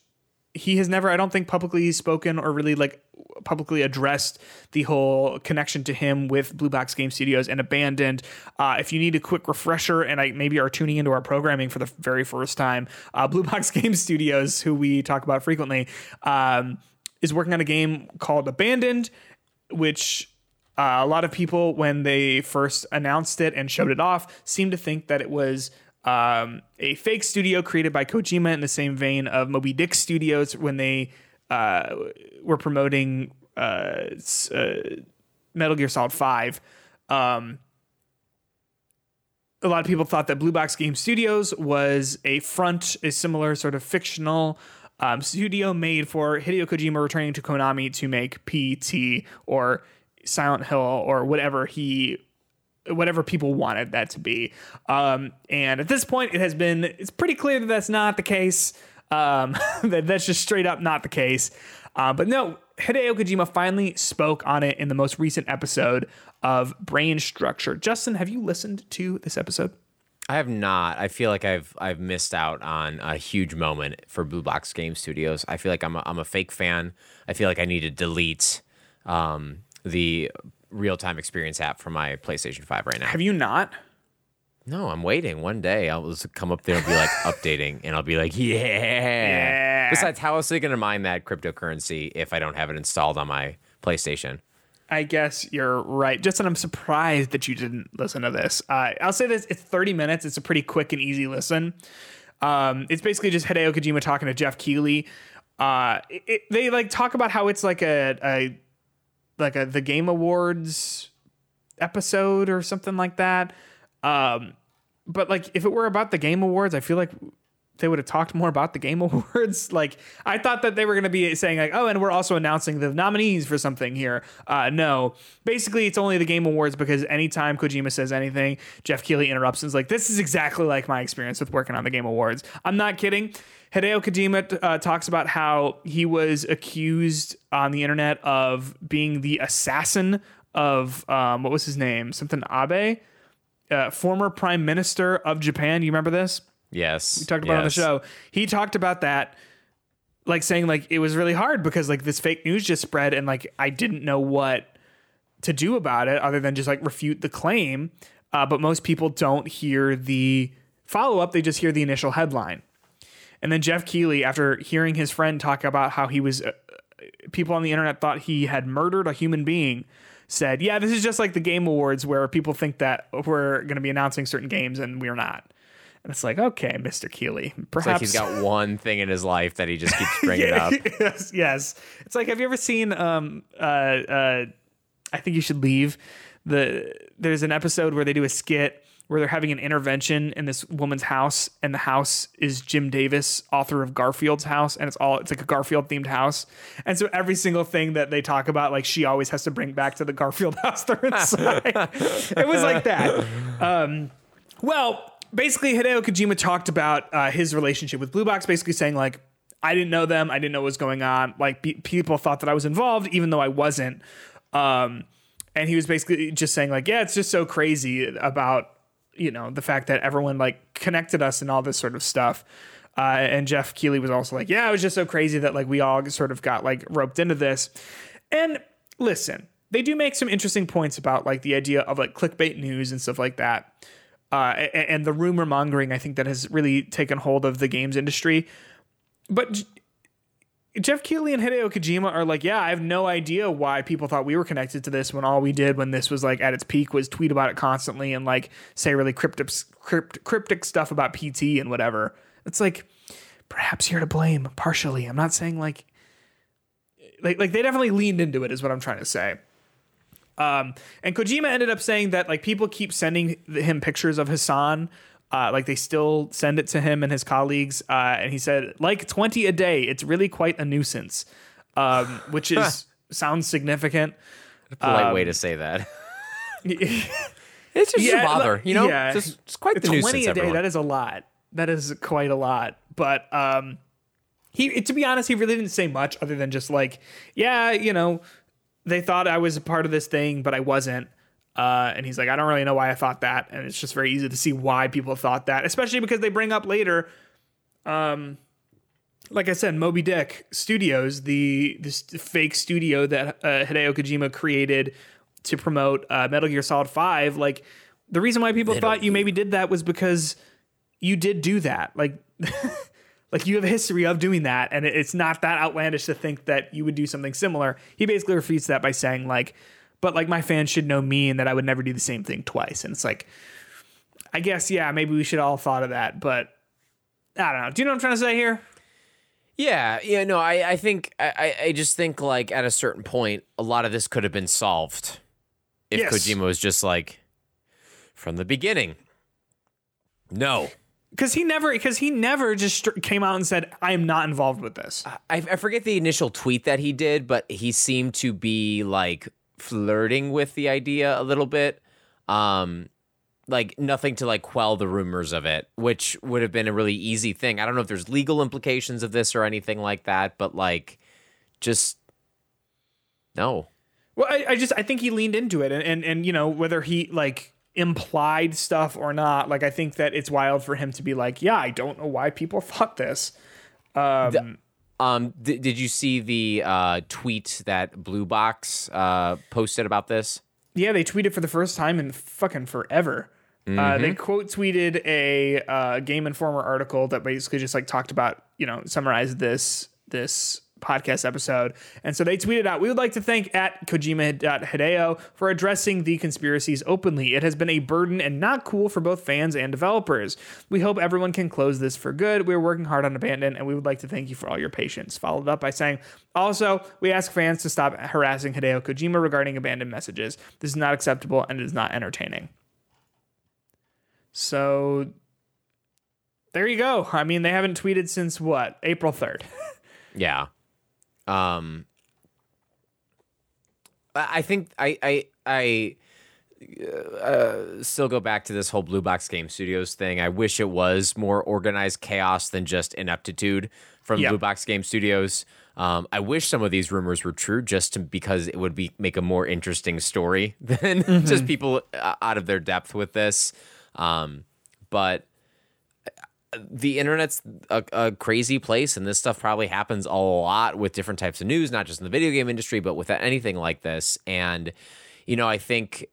S1: he has never, I don't think, publicly spoken or really like publicly addressed the whole connection to him with Blue Box Game Studios and Abandoned. Uh, if you need a quick refresher and I maybe are tuning into our programming for the very first time, uh, Blue Box *laughs* Game Studios, who we talk about frequently, um, is working on a game called Abandoned, which uh, a lot of people, when they first announced it and showed it off, seemed to think that it was um, a fake studio created by Kojima in the same vein of Moby Dick Studios when they uh, were promoting uh, uh, Metal Gear Solid 5. Um, a lot of people thought that Blue Box Game Studios was a front, a similar sort of fictional um, studio made for Hideo Kojima returning to Konami to make PT or Silent Hill or whatever he whatever people wanted that to be. Um, and at this point, it has been it's pretty clear that that's not the case. Um, *laughs* that that's just straight up not the case. Uh, but no, Hideo Kojima finally spoke on it in the most recent episode of Brain Structure. Justin, have you listened to this episode?
S2: I have not. I feel like I've I've missed out on a huge moment for Blue Box Game Studios. I feel like I'm a, I'm a fake fan. I feel like I need to delete um, the real time experience app from my PlayStation Five right now.
S1: Have you not?
S2: No, I'm waiting. One day I'll just come up there and be like *laughs* updating, and I'll be like, yeah. Besides, how else are they going to mine that cryptocurrency if I don't have it installed on my PlayStation?
S1: I guess you're right. Justin, I'm surprised that you didn't listen to this. Uh, I'll say this: it's 30 minutes. It's a pretty quick and easy listen. Um, it's basically just Hideo Kojima talking to Jeff Keighley. Uh, it, it- they like talk about how it's like a, a like a the Game Awards episode or something like that. Um, but like if it were about the Game Awards, I feel like they would have talked more about the Game *laughs* Awards. like I thought that they were going to be saying like, oh, and we're also announcing the nominees for something here. Uh, no, basically it's only the Game Awards because anytime Kojima says anything, Jeff Keighley interrupts and is like, this is exactly like my experience with working on the Game Awards. I'm not kidding. Hideo Kojima uh, talks about how he was accused on the internet of being the assassin of um, what was his name? Something Abe, uh, former prime minister of Japan. You remember this?
S2: Yes,
S1: we talked about it on the show. He talked about that, like saying like it was really hard because like this fake news just spread and like I didn't know what to do about it other than just like refute the claim. Uh, but most people don't hear the follow up; they just hear the initial headline. And then Jeff Keighley, after hearing his friend talk about how he was uh, people on the internet thought he had murdered a human being said, "Yeah, this is just like the Game Awards where people think that we're going to be announcing certain games and we're not." And it's like, okay, Mr. Keighley, perhaps
S2: It's like he's got *laughs* one thing in his life that he just keeps *laughs* bringing up. *laughs*
S1: yes, yes. It's like, have you ever seen? Um, uh, uh, I think you should leave. The there's an episode where they do a skit where they're having an intervention in this woman's house, and the house is Jim Davis, author of Garfield's house, and it's all it's like a Garfield themed house, and so every single thing that they talk about, like she always has to bring back to the Garfield *laughs* house they're inside. it was like that. Um, well, basically, Hideo Kojima talked about uh, his relationship with Blue Box, basically saying like, I didn't know them, I didn't know what was going on. Like pe- people thought that I was involved, even though I wasn't. Um, and he was basically just saying like, yeah, it's just so crazy about you know the fact that everyone like connected us and all this sort of stuff. Uh, and Jeff Keighley was also like, yeah, it was just so crazy that like we all sort of got like roped into this. And listen, they do make some interesting points about like the idea of like clickbait news and stuff like that. Uh, a- and, the rumor mongering, I think that has really taken hold of the games industry. But Jeff Keighley and Hideo Kojima are like, yeah, I have no idea why people thought we were connected to this when all we did when this was like at its peak was tweet about it constantly and like say really cryptic, crypt, cryptic stuff about PT and whatever. It's like, perhaps you're to blame partially. I'm not saying like, like, like they definitely leaned into it, is what I'm trying to say. Um, and Kojima ended up saying that like people keep sending him pictures of Hassan. Uh, like they still send it to him and his colleagues. Uh, and he said like 20 a day. It's really quite a nuisance, um, which is sounds significant.
S2: A Polite
S1: Um,
S2: way to say that. *laughs* It's just
S1: Yeah,
S2: a bother, you know.
S1: yeah.
S2: Just, it's quite the
S1: 20
S2: nuisance.
S1: a day.
S2: everyone.
S1: That is a lot. That is quite a lot. But um, he, to be honest, he really didn't say much other than just like, yeah, you know, they thought I was a part of this thing, but I wasn't. Uh, and he's like, I don't really know why I thought that, and it's just very easy to see why people thought that, especially because they bring up later, um, like I said, Moby Dick Studios, the this fake studio that uh, Hideo Kojima created to promote uh, Metal Gear Solid Five. Like the reason why people thought you maybe did that was because you did do that. Like, *laughs* like you have a history of doing that, and it's not that outlandish to think that you would do something similar. He basically refutes that by saying like, but like my fans should know me and that I would never do the same thing twice. And it's like, I guess yeah, maybe we should all thought of that, but I don't know. Do you know what I'm trying to say here?
S2: Yeah, yeah, no, I, I think, I, I- just think like at a certain point, a lot of this could have been solved if
S1: Yes.
S2: Kojima was just like, from the beginning, no.
S1: Because he never, because he never just came out and said, "I am not involved with this."
S2: I, I forget the initial tweet that he did, but he seemed to be like flirting with the idea a little bit. Um, like nothing to like quell the rumors of it, which would have been a really easy thing. I don't know if there's legal implications of this or anything like that, but like, just no.
S1: Well, I, I just I think he leaned into it, and, and and you know whether he like implied stuff or not, like I think that it's wild for him to be like, yeah, I don't know why people *laughs* thought this. Um,
S2: Um, th- did you see the uh, tweet that Blue Box uh, posted about this?
S1: yeah, they tweeted for the first time in fucking forever. Uh, they quote tweeted a uh, Game Informer article that basically just like talked about, you know, summarized this this podcast episode. And so they tweeted out, "We would like to thank at Kojima.hideo for addressing the conspiracies openly. It has been a burden and not cool for both fans and developers. We hope everyone can close this for good. We're working hard on Abandon, and we would like to thank you for all your patience." Followed up by saying, "Also, we ask fans to stop harassing Hideo Kojima regarding abandoned messages. This is not acceptable and it is not entertaining." So there you go. I mean, they haven't tweeted since what? April 3rd.
S2: Yeah. Um I think I I I uh, still go back to this whole Blue Box Game Studios thing. I wish it was more organized chaos than just ineptitude from
S1: Yep.
S2: Blue Box Game Studios. Um, I wish some of these rumors were true, just to, because it would be make a more interesting story *laughs* than just people uh, out of their depth with this. Um, but the internet's a, a crazy place and this stuff probably happens a lot with different types of news not just in the video game industry but with anything like this and you know i think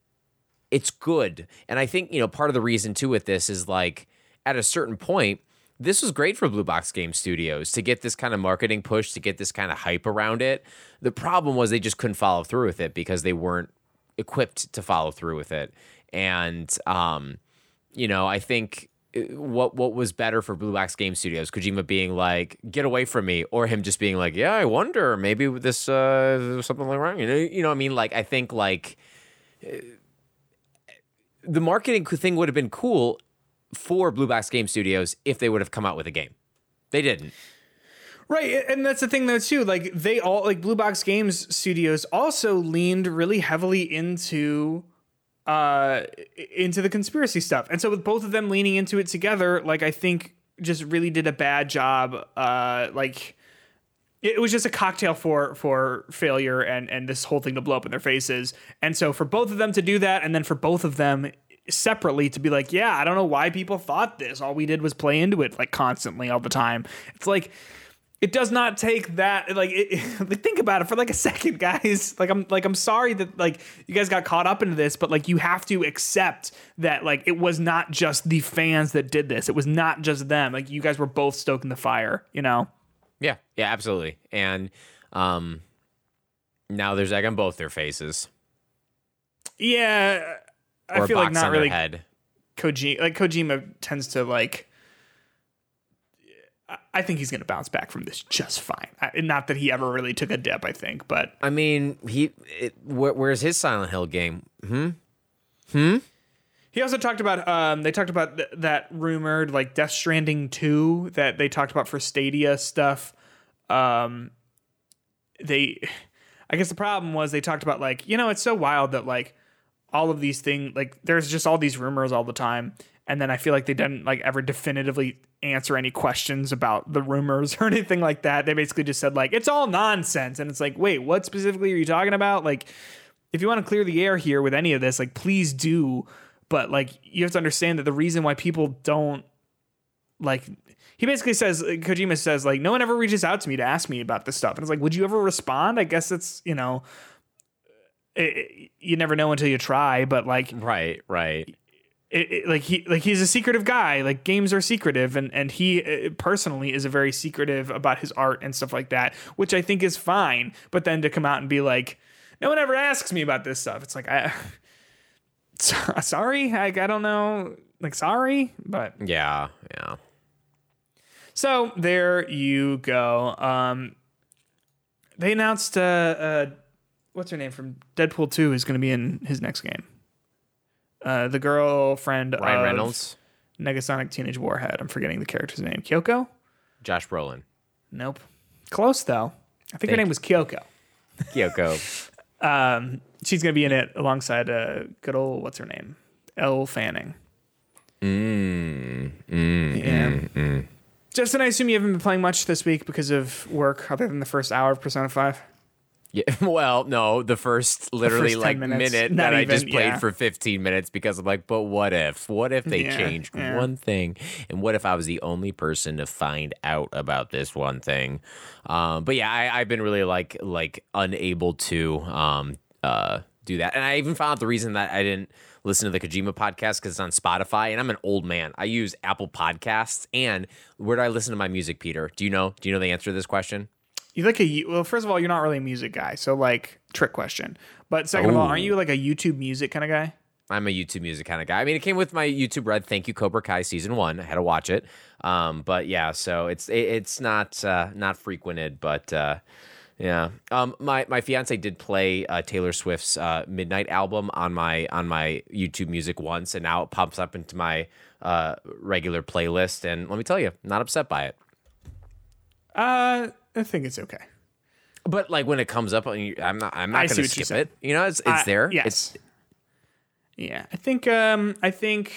S2: it's good and i think you know part of the reason too with this is like at a certain point this was great for Blue Box Game Studios to get this kind of marketing push, to get this kind of hype around it. The problem was they just couldn't follow through with it because they weren't equipped to follow through with it. And um, you know, I think what what was better for Blue Box Game Studios, Kojima being like, "Get away from me," or him just being like, "Yeah, I wonder, maybe this uh, something like wrong." You know, you know, what I mean, like, I think like uh, the marketing thing would have been cool for Blue Box Game Studios if they would have come out with a game. They didn't.
S1: Right, and that's the thing though too. Like they all like Blue Box Games Studios also leaned really heavily into uh into the conspiracy stuff. And so with both of them leaning into it together, like I think just really did a bad job uh like it was just a cocktail for for failure and and this whole thing to blow up in their faces. And so for both of them to do that and then for both of them separately to be like, yeah, I don't know why people thought this. All we did was play into it like constantly all the time. It's like it does not take that like, it, *laughs* like think about it for like a second guys. *laughs* Like i'm like i'm sorry that like you guys got caught up into this but like you have to accept that like it was not just the fans that did this. It was not just them. Like you guys were both stoking the fire you know?
S2: Yeah, yeah, absolutely. And um, now there's egg on both their faces,
S1: yeah i
S2: or
S1: feel like not really
S2: head.
S1: kojima like kojima tends to like I- think he's going to bounce back from this just fine. I, not that he ever really took a dip, I think, but
S2: I mean, he. It, where, where's his Silent Hill game? Hmm. Hmm.
S1: He also talked about um they talked about th- that rumored like Death Stranding 2 that they talked about for Stadia stuff. Um they I guess the problem was they talked about like, you know, it's so wild that like all of these things like there's just all these rumors all the time and then I feel like they didn't like ever definitively answer any questions about the rumors *laughs* or anything like that. They basically just said like it's all nonsense and it's like, "Wait, what specifically are you talking about?" Like if you want to clear the air here with any of this, like please do. But like you have to understand that the reason why people don't like he basically says Kojima says like no one ever reaches out to me to ask me about this stuff. And it's like, would you ever respond? I guess it's, you know, it, it- you never know until you try, but like
S2: Right, right.
S1: It, it- like he like he's a secretive guy. Like games are secretive, and and he uh, personally is a very secretive about his art and stuff like that, which I think is fine. But then to come out and be like, no one ever asks me about this stuff. It's like I, *laughs* sorry, I, I don't know, like sorry, but
S2: Yeah, yeah.
S1: so there you go. Um, they announced uh, uh, what's her name from Deadpool Two is going to be in his next game. Uh, the girlfriend
S2: Ryan
S1: of
S2: Reynolds,
S1: Negasonic Teenage Warhead. I'm forgetting the character's name. Kyoko?
S2: Josh Brolin,
S1: Nope. Close though. I think her name was Kyoko.
S2: Kyoko. *laughs*
S1: Um, she's gonna be in it alongside uh, good old what's her name, Elle Fanning.
S2: mm, mm,
S1: Yeah. Justin, I assume you haven't been playing much this week because of work, other than the first hour of Persona Five.
S2: Yeah, *laughs* well, no, the first literally
S1: first
S2: like
S1: minutes,
S2: minute that I just played
S1: yeah.
S2: for 15 minutes because I'm like, but what if? What if they
S1: Yeah,
S2: changed
S1: yeah.
S2: one thing? And what if I was the only person to find out about this one thing? Um, but yeah, I, I've been really like like unable to um uh do that. And I even found out the reason that I didn't listen to the Kojima podcast because it's on Spotify and I'm an old man. I use Apple Podcasts and where do I listen to my music, Peter? Do you know? Do you know the answer to this question?
S1: You like a well, first of all, you're not really a music guy, so like trick question. But second of all,
S2: Oh.
S1: aren't you like a YouTube music kind of guy?
S2: I'm a YouTube music kind of guy. I mean, it came with my YouTube Red. Thank you, Cobra Kai season one. I had to watch it. Um, but yeah, so it's it, it's not uh, not frequented, but uh, yeah. Um, my my fiance did play uh, Taylor Swift's uh, Midnight album on my on my YouTube Music once, and now it pops up into my uh, regular playlist. And let me tell you, not upset by it.
S1: Uh, I think it's okay.
S2: But like when it comes up, on you- I'm not I'm not going to skip it. You know, it's it's
S1: Uh,
S2: there.
S1: Yes.
S2: It's
S1: yeah, I think um I think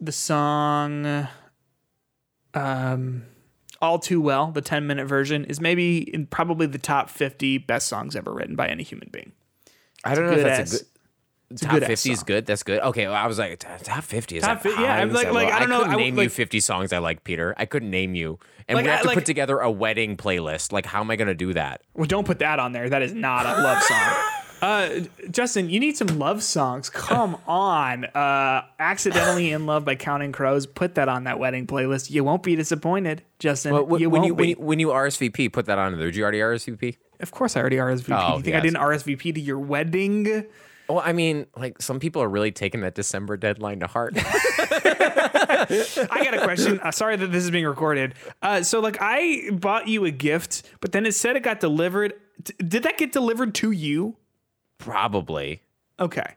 S1: the song um all too well the 10 minute version is maybe in probably the top 50 best songs ever written by any human being
S2: I don't know if that's
S1: ass-
S2: a good.
S1: A
S2: Top fifty is good. That's good. Okay, well, I was like, top fifty is
S1: Top fi- yeah. I'm like-
S2: that
S1: like. I don't know,
S2: couldn't
S1: I
S2: name you fifty songs I like, Peter. I couldn't name you, and
S1: Like,
S2: we have
S1: I-
S2: to
S1: like-
S2: put together a wedding playlist. Like, how am I going to do that?
S1: well don't put that on there that is not a love song *laughs* Uh, Justin, you need some love songs. Come *laughs* on. Uh, Accidentally in Love by Counting Crows. Put that on that wedding playlist. You won't be disappointed, Justin.
S2: But
S1: you
S2: when, you, when you when you RSVP, put that on there. Did you already RSVP?
S1: of course, I already RSVP.
S2: Oh,
S1: you think I didn't RSVP to your wedding?
S2: Well, I mean, like some people are really taking that December deadline to heart. *laughs*
S1: I got a question. Uh, sorry that this is being recorded. Uh, so, like, I bought you a gift, but then it said it got delivered. D- did that get delivered to you?
S2: Probably.
S1: Okay.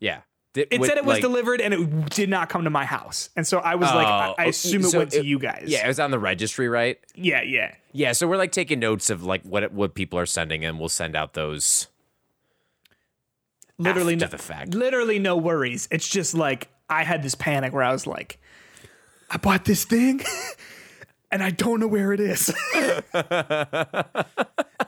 S2: Yeah. Did-
S1: It
S2: with,
S1: said it was
S2: like-
S1: delivered and it did not come to my house. And so I was like, I, I
S2: Oh,
S1: assume it
S2: so
S1: went to you guys.
S2: Yeah, it was on the registry, right?
S1: Yeah, yeah.
S2: Yeah, so we're like taking notes of like what what people are sending, and we'll send out those
S1: Literally
S2: after
S1: no,
S2: the fact.
S1: literally no worries. It's just like I had this panic where I was like, I bought this thing *laughs* and I don't know where it is. *laughs*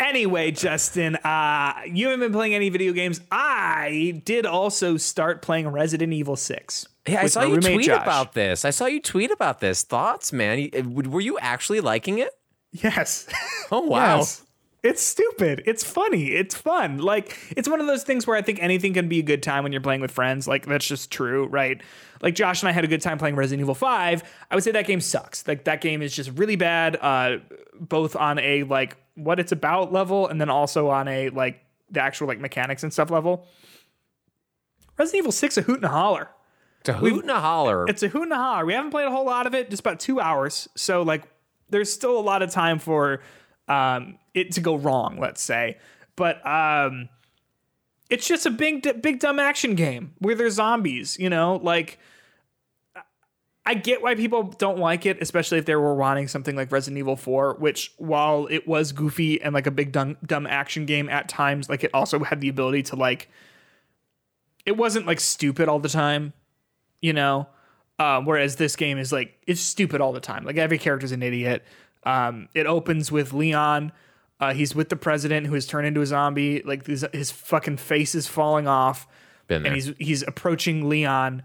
S1: anyway, Justin, uh, you haven't been playing any video games. I did also start playing Resident Evil 6.
S2: Yeah, I saw you tweet
S1: Josh.
S2: about this. I saw you tweet about this. Thoughts, man? Uh, Were you actually liking it?
S1: Yes. *laughs*
S2: Oh wow.
S1: Yes. It's stupid. It's funny. It's fun. Like it's one of those things where I think anything can be a good time when you're playing with friends. Like that's just true, right? Like Josh and I had a good time playing Resident Evil 5. I would say that game sucks. Like that game is just really bad uh both on a like what it's about level and then also on a like the actual like mechanics and stuff level. Resident Evil 6 a hoot and a holler.
S2: To hoot and a holler.
S1: It's a hoot and a holler. We haven't played a whole lot of it, just about two hours. So like, there's still a lot of time for um, it to go wrong. Let's say, but um, it's just a big, big dumb action game where there's zombies. You know, like. I get why people don't like it, especially if they were wanting something like Resident Evil 4, which while it was goofy and like a big dumb, dumb action game at times, like it also had the ability to like it wasn't like stupid all the time you know um, whereas this game is like it's stupid all the time like every character's an idiot um, it opens with leon uh, he's with the president who has turned into a zombie. Like his, his fucking face is falling off. And he's he's approaching leon.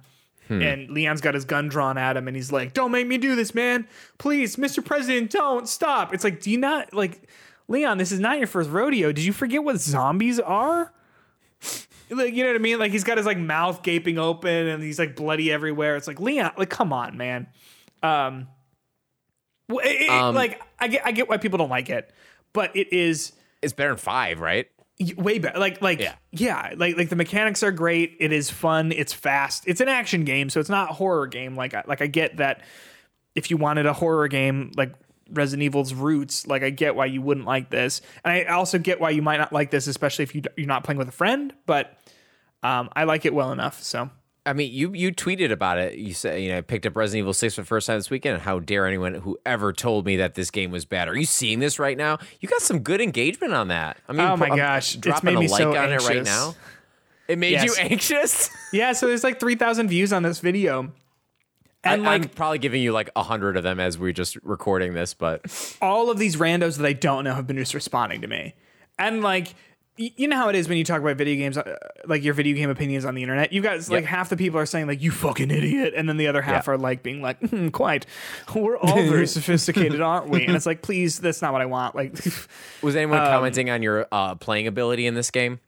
S1: And leon's got his gun drawn at him and he's like don't make me do this man. Please mr president don't stop. It's like do you not like leon this is not your first rodeo. Did you forget what zombies are? Like you know what I mean? Like he's got his like mouth gaping open and he's like bloody everywhere. It's like Leon, like come on, man. Um, well, it-
S2: Um,
S1: like I get I get why people don't like it, but it is
S2: it's better than five, right?
S1: way better. Like like
S2: Yeah.
S1: yeah, like like the mechanics are great. It is fun. It's fast. It's an action game, so it's not a horror game. Like I, like I get that if you wanted a horror game like Resident Evil's roots, like I get why you wouldn't like this, and I also get why you might not like this, especially if you you're not playing with a friend. But um, I like it well enough. So
S2: I mean, you you tweeted about it. You said you know I picked up Resident Evil Six for the first time this weekend. How dare anyone who ever told me that this game was bad? Are you seeing this right now? You got some good engagement on that. I mean,
S1: Oh my
S2: I'm
S1: gosh, it's
S2: dropping
S1: made me
S2: a like
S1: so
S2: on it right now. It made you anxious. *laughs*
S1: yeah, so there's like three thousand views on this video, and
S2: I,
S1: like
S2: I'm probably giving you like a hundred of them as we're just recording this, but
S1: all of these randos that I don't know have been just responding to me. And like, you know how it is when you talk about video games, uh, like your video game opinions on the internet. You guys, like,
S2: Yep.
S1: half the people are saying, like, you fucking idiot. And then the other half
S2: Yeah.
S1: are like, being like, "Hmm, quite. We're all very *laughs* sophisticated, aren't we? And it's like, please, that's not what I want. Like, *laughs*
S2: was anyone commenting on your uh, playing ability in this game?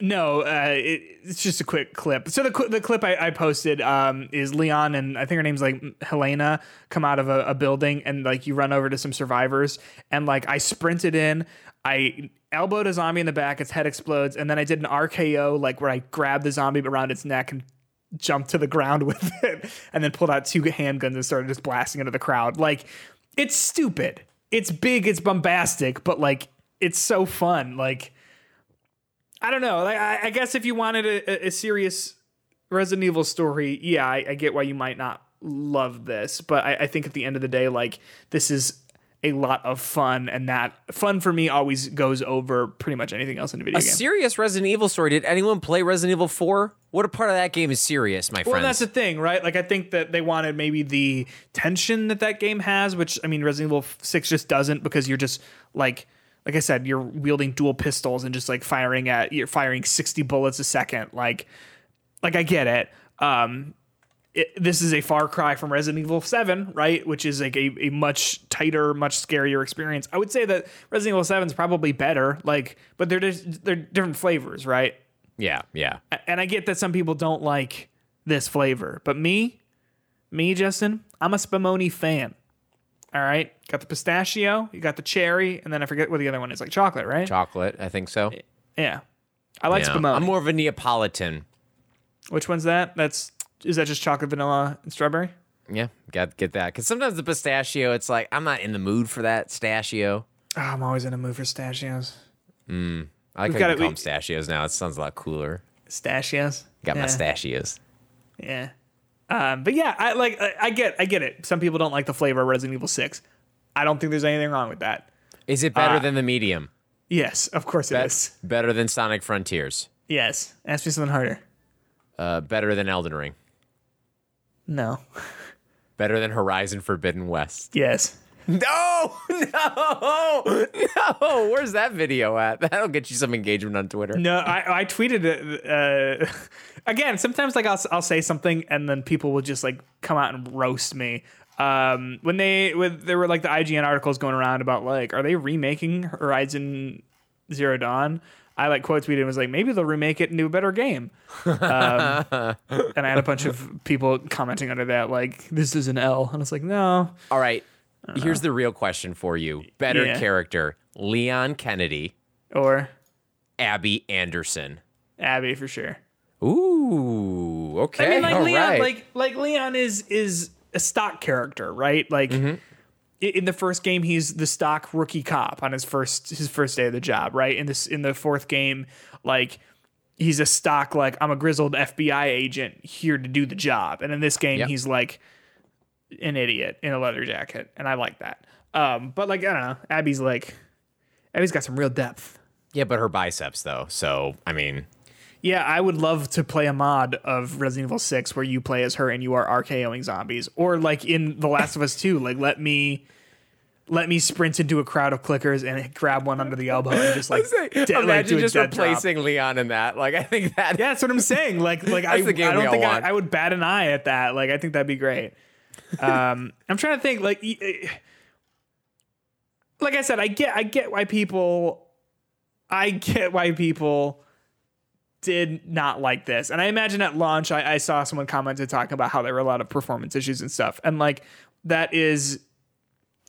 S1: No, uh, it, it's just a quick clip. So the the clip I, I posted um, is Leon and I think her name's like Helena come out of a, a building and like you run over to some survivors and like I sprinted in, I elbowed a zombie in the back, its head explodes, and then I did an RKO like where I grabbed the zombie around its neck and jumped to the ground *laughs* with it, and then pulled out two handguns and started just blasting into the crowd. Like it's stupid. It's big. It's bombastic, but like it's so fun. Like. I don't know. Like, I, I guess if you wanted a, a serious Resident Evil story, yeah, I, I get why you might not love this. But I, I think at the end of the day, like this is a lot of fun, and that fun for me always goes over pretty much anything else in a video
S2: A
S1: game.
S2: serious Resident Evil story. Did anyone play Resident Evil Four? What a part of that game is serious, my
S1: friend.
S2: well,
S1: that's the thing, right? Like, I think that they wanted maybe the tension that that game has, which I mean, Resident Evil Six just doesn't because you're just like, like I said, you're wielding dual pistols and just like firing at you're firing sixty bullets a second. Like, like I get it. Um, it, this is a far cry from Resident Evil 7, right? Which is like a, a much tighter, much scarier experience. I would say that Resident Evil 7 is probably better, like, but they're just, they're different flavors, right?
S2: Yeah, yeah.
S1: And I get that some people don't like this flavor, but me, me, Justin, I'm a Spumoni fan. All right, got the pistachio, you got the cherry, and then I forget what the other one is, like chocolate, right?
S2: Chocolate, I think so.
S1: yeah, I like
S2: Yeah.
S1: Spumoni.
S2: I'm more of a Neapolitan.
S1: Which one's that? That's is that just chocolate, vanilla, and strawberry?
S2: Yeah, got get that. Because sometimes the pistachio, it's like I'm not in the mood for that pistachio.
S1: Oh, ah, I'm always in a mood for pistachios. Hmm.
S2: I like
S1: got
S2: call
S1: we-
S2: them pistachios now. It sounds a lot cooler.
S1: Pistachios.
S2: Got
S1: yeah.
S2: my pistachios.
S1: Yeah. Um, but yeah, I like I, I get I get it. Some people don't like the flavor of Resident Evil 6. I don't think there's anything wrong with that.
S2: Is it better
S1: Uh,
S2: than the medium?
S1: Yes, of course it is.
S2: Better than Sonic Frontiers?
S1: Yes. Ask me something harder.
S2: Uh, better than Elden Ring?
S1: No. *laughs*
S2: Better than Horizon Forbidden West?
S1: Yes.
S2: No, *laughs* no, no. Where's that video at? *laughs* That'll get you some engagement on Twitter.
S1: No, I, I tweeted it. Uh, *laughs* again, sometimes like I'll, I'll say something and then people will just like come out and roast me. Um, when they when there were like the IGN articles going around about like are they remaking Horizon Zero Dawn? I like quote tweeted and was like maybe they'll remake it into a better game. Um, and I had a bunch of people commenting under that like this is an L, and I was like no,
S2: All right. Here's the real question for you. Better
S1: Yeah.
S2: character, Leon Kennedy,
S1: or
S2: Abby Anderson.
S1: Abby for sure.
S2: Ooh, okay.
S1: I mean, like
S2: all
S1: Leon,
S2: right.
S1: like like Leon is is a stock character, right? Like
S2: Mm-hmm.
S1: in the first game, he's the stock rookie cop on his first his first day of the job, right? In this in the fourth game, like he's a stock like I'm a grizzled FBI agent here to do the job, and in this game,
S2: Yep.
S1: he's like an idiot in a leather jacket, and I like that. Um, but like I don't know, Abby's like Abby's got some real depth.
S2: yeah, but her biceps though. So I mean,
S1: Yeah, I would love to play a mod of Resident Evil 6 where you play as her and you are RKOing zombies. Or like in The Last of Us 2, like let me let me sprint into a crowd of clickers and grab one under the elbow and just like, *laughs* de- like,
S2: imagine
S1: do a
S2: just
S1: dead drop.
S2: replacing Leon in that. Like, I think that.
S1: Yeah, that's what I'm saying. Like like *laughs* I,
S2: That's the game
S1: I don't think I. I would bat an eye at that. Like I think that'd be great. Um I'm trying to think like like I said, I get I get why people I get why people did not like this. And I imagine at launch, I, I saw someone commented talking about how there were a lot of performance issues and stuff. And like, that is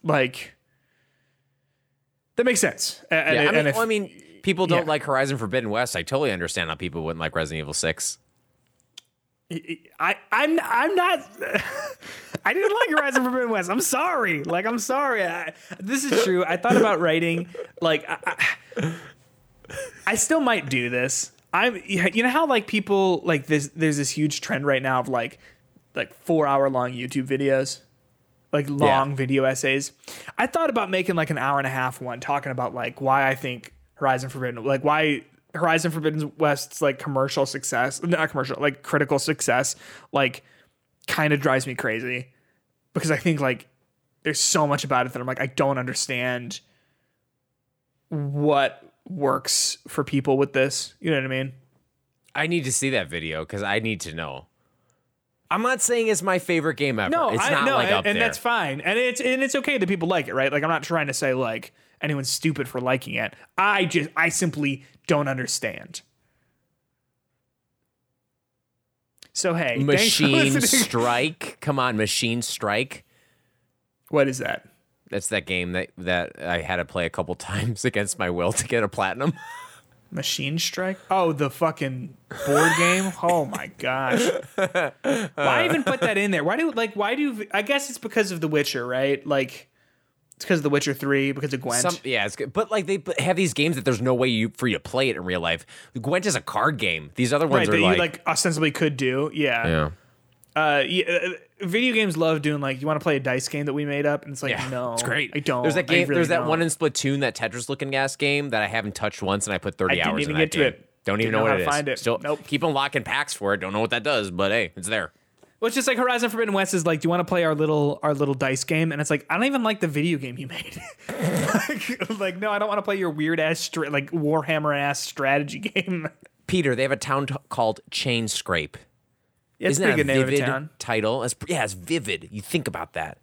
S1: like, that makes sense. And,
S2: Yeah, I
S1: and
S2: mean,
S1: if-
S2: well, I mean, people don't
S1: yeah.
S2: like Horizon Forbidden West. I totally understand how people wouldn't like Resident Evil Six.
S1: I, I'm, I'm not, *laughs* I didn't like Horizon Forbidden West. I'm sorry. Like, I'm sorry. I, this is true. I thought about writing, like, I, I, I still might do this. I'm, you know how like people like this, there's this huge trend right now of like, like four hour long YouTube videos, like long video essays. I thought about making like an hour and a half one talking about like why I think Horizon Forbidden, like why Horizon Forbidden West's like commercial success, not commercial, like critical success, like kind of drives me crazy because I think like there's so much about it that I'm like I don't understand what works for people with this. You know what I mean?
S2: I need to see that video because I need to know. I'm not saying it's my favorite game ever.
S1: No,
S2: it's
S1: I,
S2: not
S1: no,
S2: like
S1: and, and that's fine, and it's and it's okay that people like it, right? Like I'm not trying to say like anyone's stupid for liking it. I just I simply don't understand. So hey,
S2: Machine. Strike. *laughs* Come on, Machine Strike.
S1: What is that?
S2: That's that game that that I had to play a couple *laughs* times against my will to get a platinum. *laughs*
S1: Machine Strike? Oh, the fucking board game. Oh my gosh! Why even put that in there? Why do like why do I guess it's because of The Witcher, right? Like it's because of The Witcher Three, because of Gwent.
S2: Some, yeah, it's good. But like they have these games that there's no way you for you to play it in real life. Gwent is a card game. These other ones
S1: right,
S2: are
S1: that
S2: like,
S1: you like ostensibly could do. Yeah.
S2: yeah.
S1: Uh, yeah, uh, video games love doing like you want to play a dice game that we made up, and it's like
S2: Yeah,
S1: no,
S2: it's great.
S1: I don't.
S2: There's that game.
S1: really
S2: there's that
S1: don't.
S2: one in Splatoon, that Tetris looking ass game that I haven't touched once, and I put 30
S1: I didn't
S2: hours
S1: even
S2: in
S1: get
S2: that
S1: to it.
S2: Don't even know
S1: know
S2: what
S1: how
S2: it
S1: to
S2: is.
S1: find it.
S2: Still,
S1: Nope.
S2: keep unlocking packs for it. Don't know what that does, but hey, it's there.
S1: Well, it's just like Horizon Forbidden West is like, do you want to play our little our little dice game? And it's like, I don't even like the video game you made. *laughs* like, *laughs* like, no, I don't want to play your weird ass stra- like Warhammer ass strategy *laughs* game.
S2: Peter, they have a town t- called Chainscrape.
S1: It's
S2: Isn't
S1: a
S2: that
S1: pretty good name of a
S2: vivid
S1: town.
S2: title? That's, yeah, it's vivid. You think about that.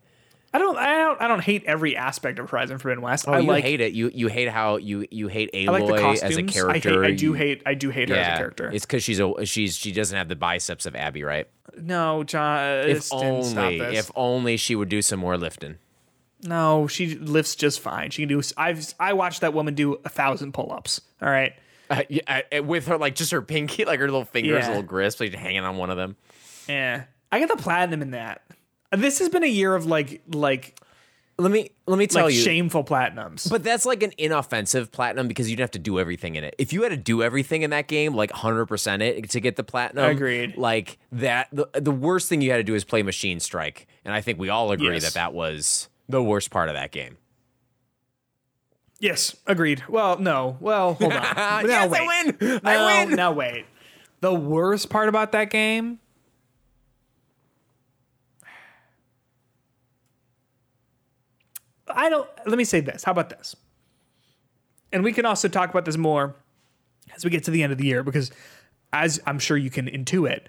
S1: I don't, I don't, I don't hate every aspect of Horizon Forbidden West.
S2: Oh,
S1: I
S2: you
S1: like,
S2: hate it. You you hate how you you hate Aloy
S1: I like the costumes.
S2: as a
S1: I,
S2: character.
S1: I do
S2: You-
S1: hate, I do hate her as a character.
S2: it's because she's a she's she doesn't have the biceps of Abby, right?
S1: no, John,
S2: If
S1: stop
S2: only
S1: this.
S2: if only she would do some more lifting.
S1: no, she lifts just fine. She can do. I've, I watched that woman do a thousand pull-ups. All right.
S2: Uh, yeah, uh, with her like just her pinky, *laughs* like her little fingers,
S1: Yeah.
S2: little grasp, like hanging on one of them.
S1: Yeah, I got the platinum in that. This has been a year of like, like,
S2: Let me let me tell
S1: like
S2: you.
S1: shameful platinums.
S2: But that's like an inoffensive platinum because you would have to do everything in it. If you had to do everything in that game, like 100% it to get the platinum,
S1: Agreed.
S2: Like that, the, the worst thing you had to do is play Machine Strike. And I think we all agree
S1: Yes.
S2: that that was the worst part of that game.
S1: Yes, agreed. Well, no. Well, hold on. *laughs* now
S2: yes,
S1: wait.
S2: I win.
S1: No,
S2: I win.
S1: Now wait. The worst part about that game. I don't. Let me say this. How about this? And we can also talk about this more as we get to the end of the year because, as I'm sure you can intuit,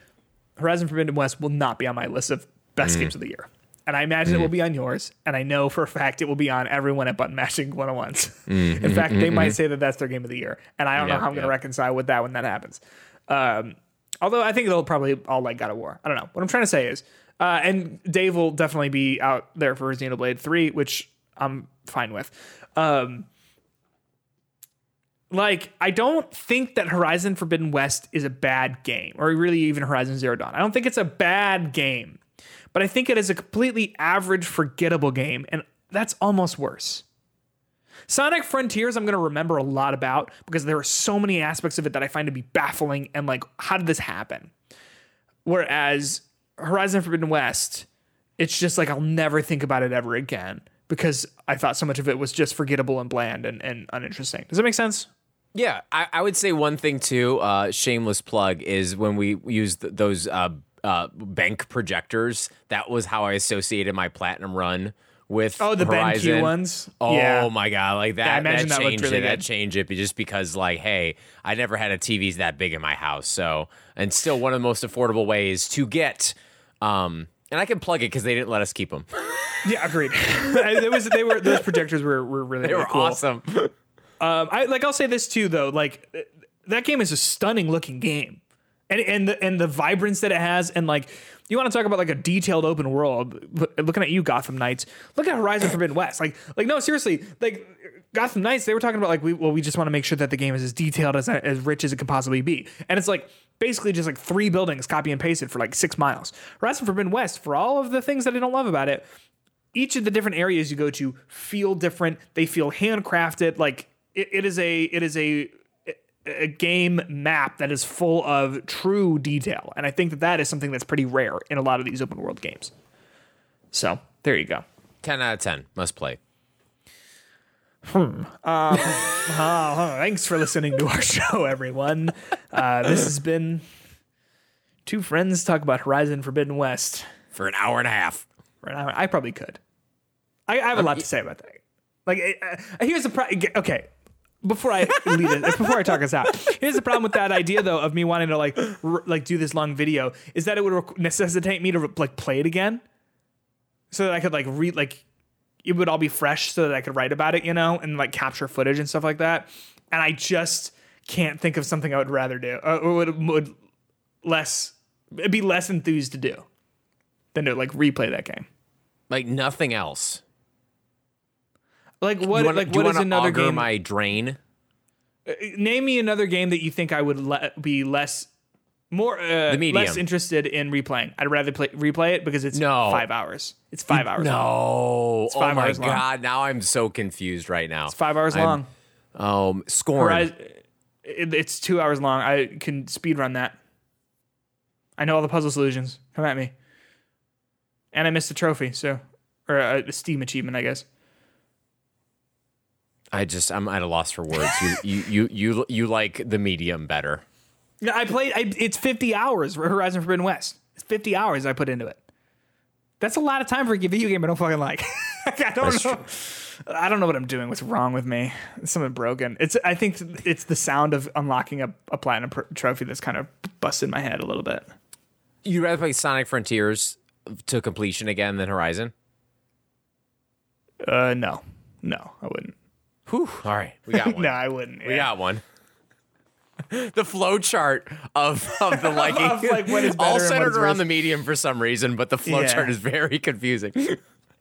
S1: Horizon Forbidden West will not be on my list of best mm. games of the year. And I imagine it will be on yours. And I know for a fact it will be on everyone at Button Mashing 101s. *laughs* In fact, they might say that that's their game of the year. And I don't know how I'm going to reconcile with that when that happens. Um, although I think they'll probably all like God of War. I don't know. What I'm trying to say is, uh, and Dave will definitely be out there for Xenoblade 3, which I'm fine with. Um, like I don't think that Horizon Forbidden West is a bad game, or really even Horizon Zero Dawn. I don't think it's a bad game, but I think it is a completely average, forgettable game, and that's almost worse. Sonic Frontiers, I'm going to remember a lot about because there are so many aspects of it that I find to be baffling and like, how did this happen? Whereas Horizon Forbidden West, it's just like I'll never think about it ever again because I thought so much of it was just forgettable and bland and, and uninteresting. Does that make sense?
S2: Yeah, I, I would say one thing too. Uh, shameless plug is when we used th- those uh, uh, BenQ projectors. That was how I associated my platinum run with.
S1: Oh, the
S2: Horizon.
S1: BenQ ones?
S2: Oh
S1: Yeah.
S2: my god, like that!
S1: I
S2: that.
S1: imagine
S2: that
S1: that looked
S2: changed
S1: really
S2: it. That changed it, just because like, hey, I never had a TV that big in my house, so and still one of the most affordable ways to get. Um, and I can plug it because they didn't let us keep them. *laughs*
S1: Yeah, agreed. it was they were those projectors were, were really, *laughs*
S2: They
S1: really
S2: were
S1: cool.
S2: awesome. *laughs*
S1: Um, I like I'll say this too though, like that game is a stunning looking game, and and the and the vibrance that it has, and like you want to talk about like a detailed open world. Looking at you, Gotham Knights. Look at Horizon Forbidden West. Like like no, seriously, like Gotham Knights. They were talking about like we well we just want to make sure that the game is as detailed as as rich as it can possibly be, and it's like. Basically, just like three buildings copy and pasted for like six miles. Horizon Forbidden West, for all of the things that I don't love about it, each of the different areas you go to feel different. They feel handcrafted. Like it, it is a it is a a game map that is full of true detail, and I think that that is something that's pretty rare in a lot of these open world games. So there you go.
S2: ten out of ten, must play.
S1: Oh, *laughs* thanks for listening to our *laughs* show, everyone. Uh, this has been two friends talk about Horizon Forbidden West.
S2: For an hour and a half.
S1: for an hour. I probably could. I, I have a lot to say about that. Like, uh, here's the problem. Okay, before I lead it, before I talk us out, here's the problem with that idea though of me wanting to like r- like do this long video is that it would requ- necessitate me to like play it again, so that I could like read like it would all be fresh, so that I could write about it, you know, and like capture footage and stuff like that. And I just can't think of something I would rather do uh, or would would less it'd be less enthused to do than to like replay that game.
S2: Like nothing else.
S1: Like what?
S2: Wanna,
S1: like what is another game?
S2: my drain?
S1: Name me another game that you think I would le- be less, more, uh, less interested in replaying. I'd rather play replay it because it's
S2: No.
S1: five hours. It's five hours. long.
S2: No.
S1: five
S2: oh my
S1: hours long.
S2: god, now I'm so confused right now.
S1: It's five hours
S2: I'm-
S1: long.
S2: Um, Scorn.
S1: Horizon, it, it's two hours long. I can speed run that. I know all the puzzle solutions. Come at me. And I missed a trophy, so or a, a Steam achievement, I guess.
S2: I just I'm at a loss for words. You you you you you like the medium better.
S1: Yeah, I played. I, it's fifty hours for Horizon Forbidden West. It's fifty hours I put into it. That's a lot of time for a video game I don't fucking like. *laughs* I don't know. I don't know what I'm doing. What's wrong with me? Something broken. It's. I think it's the sound of unlocking a, a platinum pr- trophy that's kind of busted my head a little bit.
S2: You'd rather play Sonic Frontiers to completion again than Horizon?
S1: Uh, no, no, I wouldn't.
S2: Whew. All right, we got *laughs* one.
S1: No, I wouldn't.
S2: We got one. *laughs* the flow chart of, of the *laughs* liking,
S1: Of, like, what is
S2: all centered around
S1: worse.
S2: the medium for some reason, but the flow
S1: Yeah.
S2: chart is very confusing.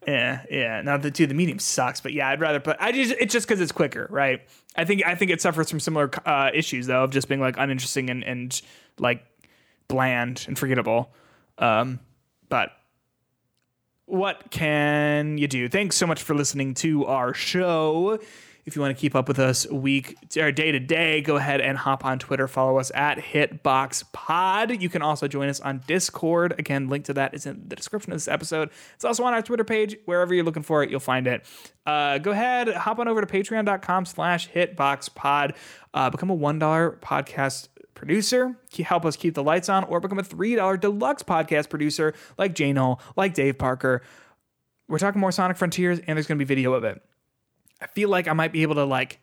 S1: Yeah, yeah. Now the two, the medium sucks, but yeah, I'd rather. put. I just it's just because it's quicker, right? I think I think it suffers from similar uh, issues though of just being like uninteresting and and like bland and forgettable. Um, but what can you do? Thanks so much for listening to our show. If you want to keep up with us week or day to day, go ahead and hop on Twitter. Follow us at HitboxPod. You can also join us on Discord. Again, link to that is in the description of this episode. It's also on our Twitter page. Wherever you're looking for it, you'll find it. Uh, go ahead, hop on over to patreon.com slash hitboxpod. Uh, become a $1 podcast producer, help us keep the lights on, or become a $3 deluxe podcast producer like Jane Hull, like Dave Parker. We're talking more Sonic Frontiers, and there's going to be video of it. I feel like I might be able to like,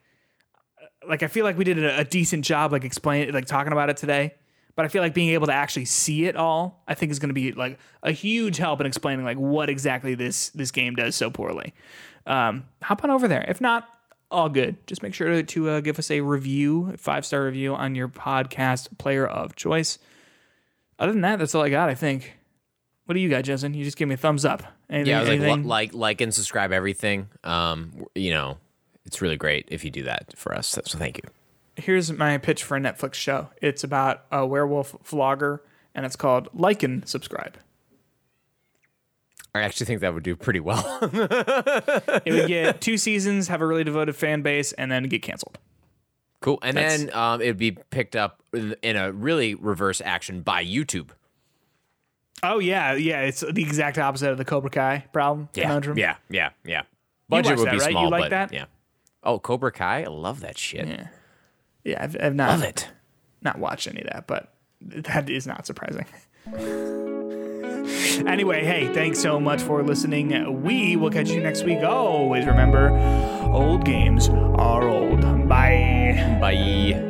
S1: like I feel like we did a, a decent job like explaining, like talking about it today. But I feel like being able to actually see it all, I think is going to be like a huge help in explaining like what exactly this this game does so poorly. Um, hop on over there. If not, all good. Just make sure to, to uh, give us a review, five star review on your podcast player of choice. Other than that, that's all I got. I think. What do you got, Justin? You just give me a thumbs up. Anything,
S2: yeah, like, like, like, and subscribe everything. Um, you know, it's really great if you do that for us. So thank you.
S1: here's my pitch for a Netflix show. It's about a werewolf vlogger, and it's called Like and Subscribe.
S2: I actually think that would do pretty well. *laughs*
S1: It would get two seasons, have a really devoted fan base, and then get canceled.
S2: cool. And
S1: That's-
S2: then um, it'd be picked up in a really reverse action by YouTube.
S1: Oh yeah, yeah. It's the exact opposite of the Cobra Kai problem conundrum.
S2: Yeah, yeah, yeah. Budget would
S1: that,
S2: be
S1: right? You like
S2: but
S1: that?
S2: yeah. Oh, Cobra Kai, I love that shit.
S1: yeah. Yeah, I've, I've not
S2: Love it.
S1: not watched any of that, but that is not surprising. anyway, hey, thanks so much for listening. We will catch you next week. Always remember, old games are old. Bye.
S2: Bye.